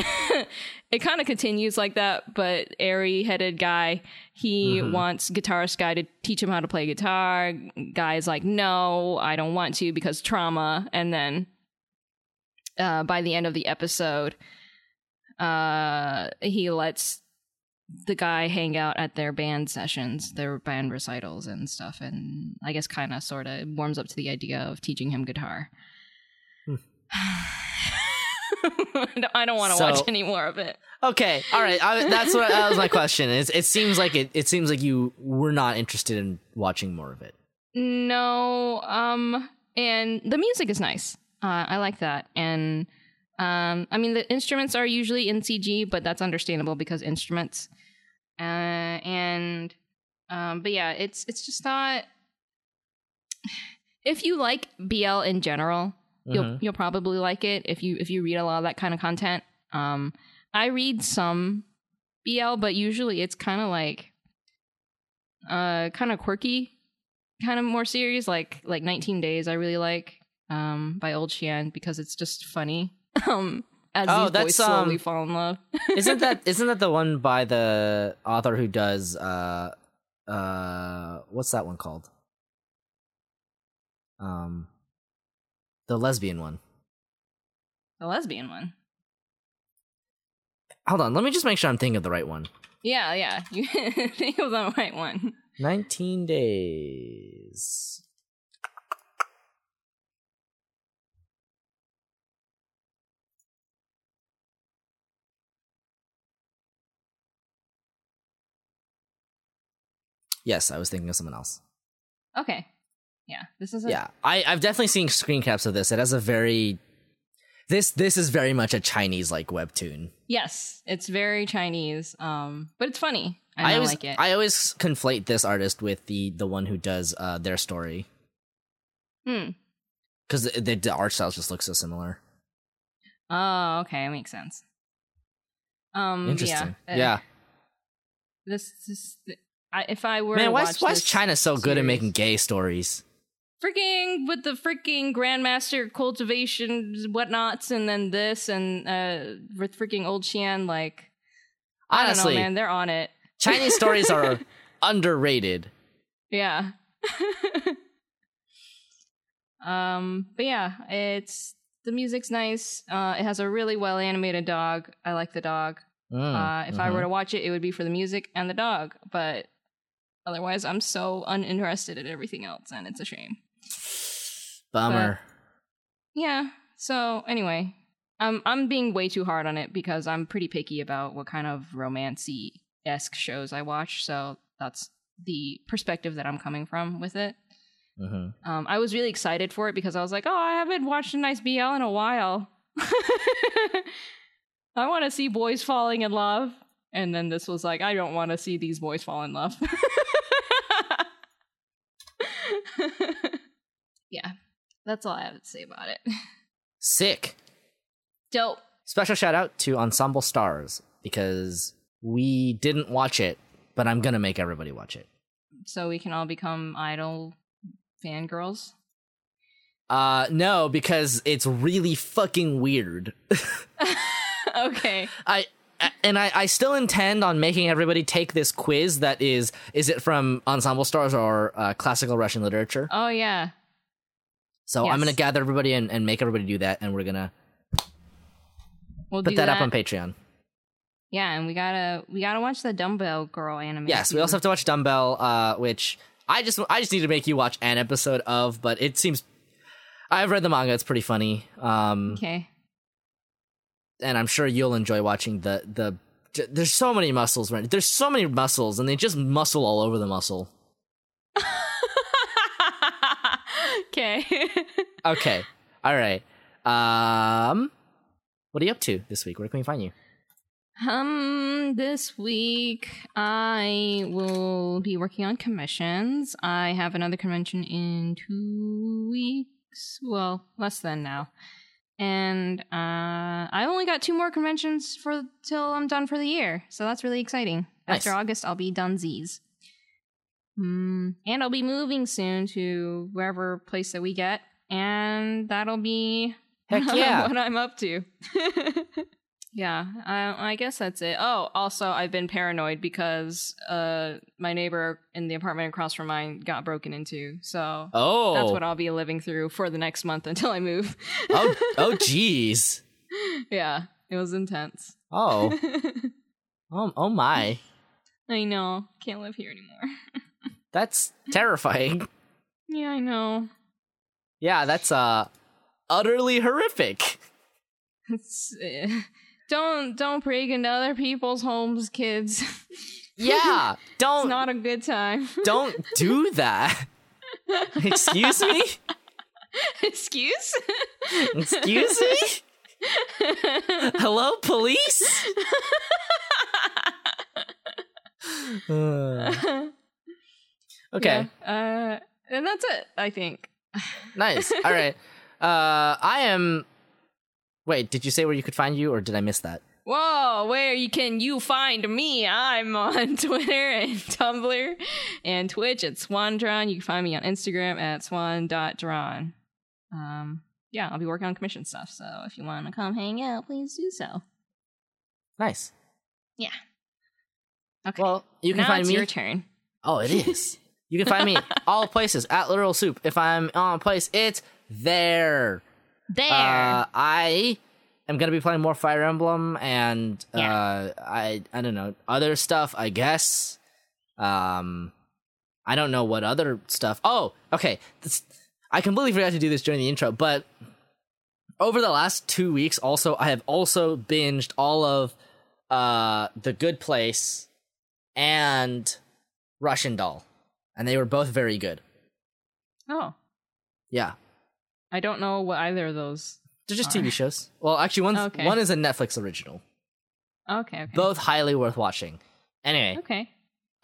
it kind of continues like that, but airy headed guy, he Mhm. wants guitarist guy to teach him how to play guitar. Guy's like, no, I don't want to because trauma. And then uh, by the end of the episode, uh, he lets the guy hang out at their band sessions, their band recitals and stuff, and I guess kind of sort of warms up to the idea of teaching him guitar. I don't want to So- watch any more of it. okay, all right. I, that's what that was my question. It's, it seems like it. It seems like you were not interested in watching more of it. No, um, and the music is nice. Uh, I like that, and um, I mean the instruments are usually in CG, but that's understandable because instruments. Uh, and um, but yeah, it's it's just not. if you like BL in general, you'll Mhm. you'll probably like it if you if you read a lot of that kind of content. Um, I read some BL, but usually it's kind of like uh kind of quirky, kind of more serious. Like like 19 Days, I really like um by Old Xian because it's just funny. um, as Oh, these that's, boys slowly um, fall in love. isn't that isn't that the one by the author who does uh uh what's that one called? Um the lesbian one. the lesbian one? Hold on, let me just make sure I'm thinking of the right one. Yeah, yeah. You think of the right one. 19 days. Yes, I was thinking of someone else. Okay. Yeah, this is a Yeah, I, I've definitely seen screen caps of this. It has a very this this is very much a Chinese like webtoon. Yes, it's very Chinese, um, but it's funny. And I, always like it. I always conflate this artist with the the one who does uh, their story hmm. because the, the, the art styles just look so similar. Oh, okay, makes sense. Um, Interesting. Yeah. uh, Yeah, This, this, I, if I were man, why is, why is China so good at making gay stories? Freaking with the freaking grandmaster cultivation whatnots, and then this, and uh, with freaking old Xian, like I Honestly, don't know, man, they're on it. Chinese stories are underrated. Yeah. um, but yeah, it's the music's nice. Uh, it has a really well animated dog. I like the dog. Mm, Uh, if I were mhm. to watch it, it would be for the music and the dog. But otherwise, I'm so uninterested in everything else, and it's a shame. Bummer. Yeah. So anyway, I'm I'm being way too hard on it because I'm pretty picky about what kind of romancy esque shows I watch. So that's the perspective that I'm coming from with it. Mhm. Um, I was really excited for it because I was like, oh, I haven't watched a nice BL in a while. I want to see boys falling in love. And then this was like, I don't want to see these boys fall in love. yeah, that's all I have to say about it. Sick. Dope. Special shout out to Ensemble Stars because we didn't watch it, but I'm gonna make everybody watch it. So we can all become idol fangirls. Uh, no, because it's really fucking weird. okay. I and I, I still intend on making everybody take this quiz that is is it from Ensemble Stars or uh, classical Russian literature. Oh, yeah. So I'm gonna gather everybody and, and make everybody do that, and we're gonna We'll put do that, up on Patreon. Yeah, and we gotta we gotta watch the Dumbbell Girl anime. Yes, we also have to watch Dumbbell, uh, which I just I just need to make you watch an episode of, but it seems I've read the manga; it's pretty funny. Um, Okay. and I'm sure you'll enjoy watching the the. There's so many muscles, right? There's so many muscles, and they just muscle all over the muscle. okay. Okay, all right. Um, what are you up to this week? Where can we find you? um, this week I will be working on commissions. I have another convention in two weeks. Well, less than now. And uh, I only got two more conventions for till I'm done for the year, so that's really exciting. After August, I'll be done Z's. Mm, and I'll be moving soon to wherever place that we get, and that'll be Heck yeah! what I'm up to. yeah, I, I guess that's it. Oh, also, I've been paranoid because uh, my neighbor in the apartment across from mine got broken into. So oh, that's what I'll be living through for the next month until I move. oh, oh, jeez. yeah, it was intense. Oh, oh, oh my. I know. Can't live here anymore. That's terrifying. yeah, I know. Yeah, that's uh utterly horrific. It's, uh, don't don't break into other people's homes, kids. Yeah, don't not a good time. don't do that. Excuse me? Excuse? Excuse me? Hello, police? Uh, okay. Yeah, uh, and that's it. I think. nice. All right. Uh, I am. Wait, did you say where you could find you, or did I miss that? Whoa, where you can you find me? I'm on Twitter and Tumblr and Twitch at SwanDrawn. You can find me on Instagram at swan.drawn. Um, yeah, I'll be working on commission stuff, so if you want to come hang out, please do so. Nice. Yeah. Okay. Well, you can now find it's me. your turn. Oh, it is. you can find me all places at Literal Soup. If I'm on a place, it's there. There. Uh, I am gonna be playing more Fire Emblem and Yeah. uh, I I don't know other stuff. I guess. Um, I don't know what other stuff. Oh, okay. This, I completely forgot to do this during the intro, but over the last two weeks, also I have also binged all of uh the Good Place and Russian Doll, and they were both very good. oh, Yeah, I don't know what either of those. they're just Are. TV shows. Well, actually, one Okay. one is a Netflix original. Okay, okay. Both highly worth watching. Anyway, Okay.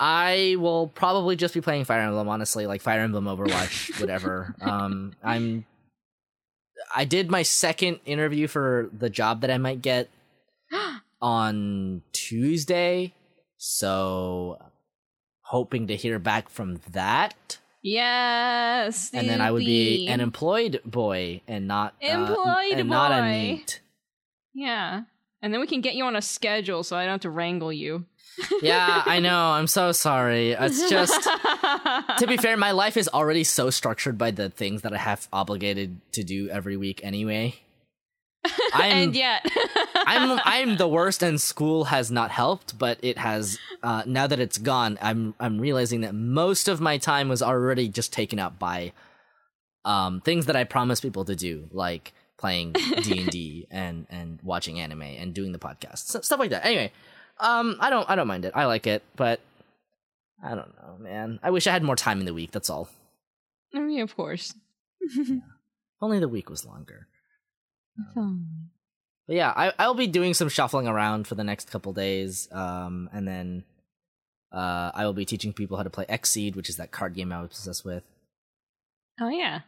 I will probably just be playing Fire Emblem. Honestly, like Fire Emblem, Overwatch, whatever. Um, I'm. I did my second interview for the job that I might get on Tuesday, so hoping to hear back from that, yes. and then I would be an employed boy and not uh, Employed and not a boy. neat. Yeah. And then we can get you on a schedule so I don't have to wrangle you. Yeah, I know. I'm so sorry. It's just. to be fair, my life is already so structured by the things that I have obligated to do every week anyway. I'm and yet I'm I'm the worst and school has not helped, but it has uh now that it's gone, I'm I'm realizing that most of my time was already just taken up by um things that I promised people to do, like playing D&D and and watching anime and doing the podcast. So, stuff like that. Anyway, um I don't I don't mind it. I like it, but I don't know, man. I wish I had more time in the week, that's all. I mean, of course. If Only the week was longer. But yeah, I I'll be doing some shuffling around for the next couple days, um, and then uh, I will be teaching people how to play Exceed, which is that card game I was obsessed with. Oh yeah.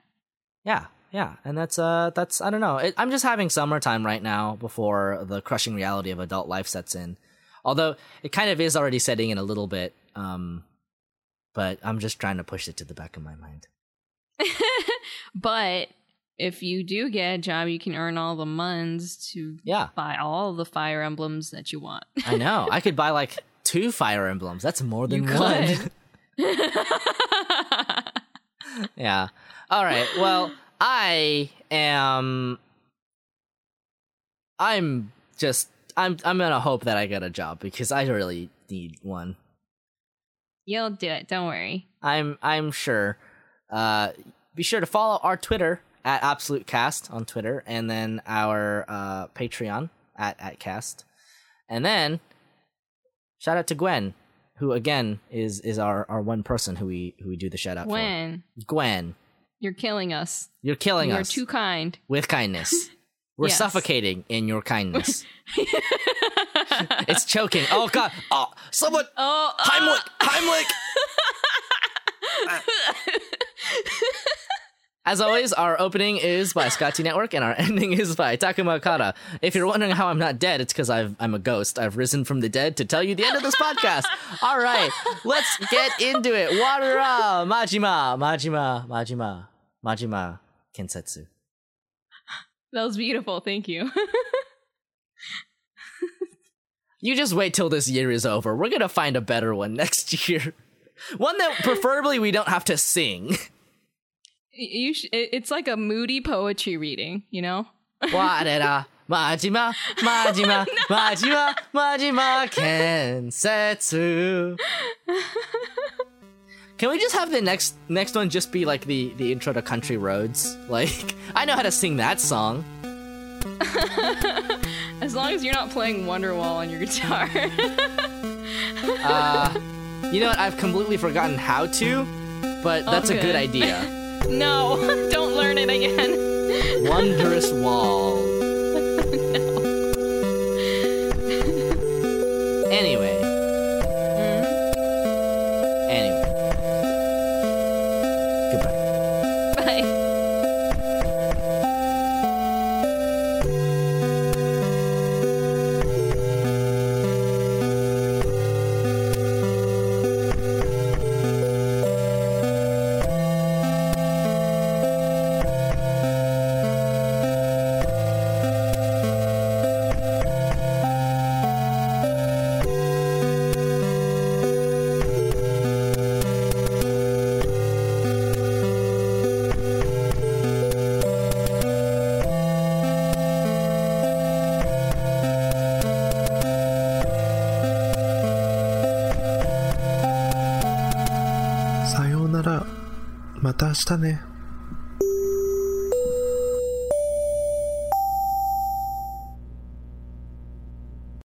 Yeah, yeah, and that's uh, that's I don't know. It, I'm just having summertime right now before the crushing reality of adult life sets in. Although it kind of is already setting in a little bit, um, but I'm just trying to push it to the back of my mind. but if you do get a job, you can earn all the muns to Yeah, buy all the fire emblems that you want. I know. I could buy like two Fire Emblems. That's more than one. yeah. All right. Well, I am. I'm just. I'm. I'm gonna hope that I get a job because I really need one. You'll do it. Don't worry. I'm. I'm sure. Uh, be sure to follow our Twitter at Absolute Cast on Twitter, and then our uh, Patreon at at Cast, and then shout out to Gwen, who again is is our our one person who we who we do the shout out When for. Gwen, Gwen, you're killing us, you're killing us. you're too kind. with kindness. We're Yes. suffocating in your kindness. it's choking. Oh god. Oh, someone oh, Heimlich. Heimlich. As always, our opening is by Scotty Network and our ending is by Takuma Okada. If you're wondering how I'm not dead, it's because I'm a ghost. I've risen from the dead to tell you the end of this podcast. All right, let's get into it. Wadara, Majima, Majima, Majima, Majima, Kensetsu. that was beautiful. Thank you. You just wait till this year is over. We're gonna find a better one next year. One that preferably we don't have to sing. You sh- it's like a moody poetry reading, you know? Wadera, Majima, Majima, Majima, Majima, Kensetsu. Can we just have the next next one just be like the the intro to Country Roads? Like I know how to sing that song. As long as you're not playing Wonderwall on your guitar. Uh, you know what? I've completely forgotten how to, but that's a good idea. No, don't learn it again. Wondrous Wall. Anyway. Anyway. したね。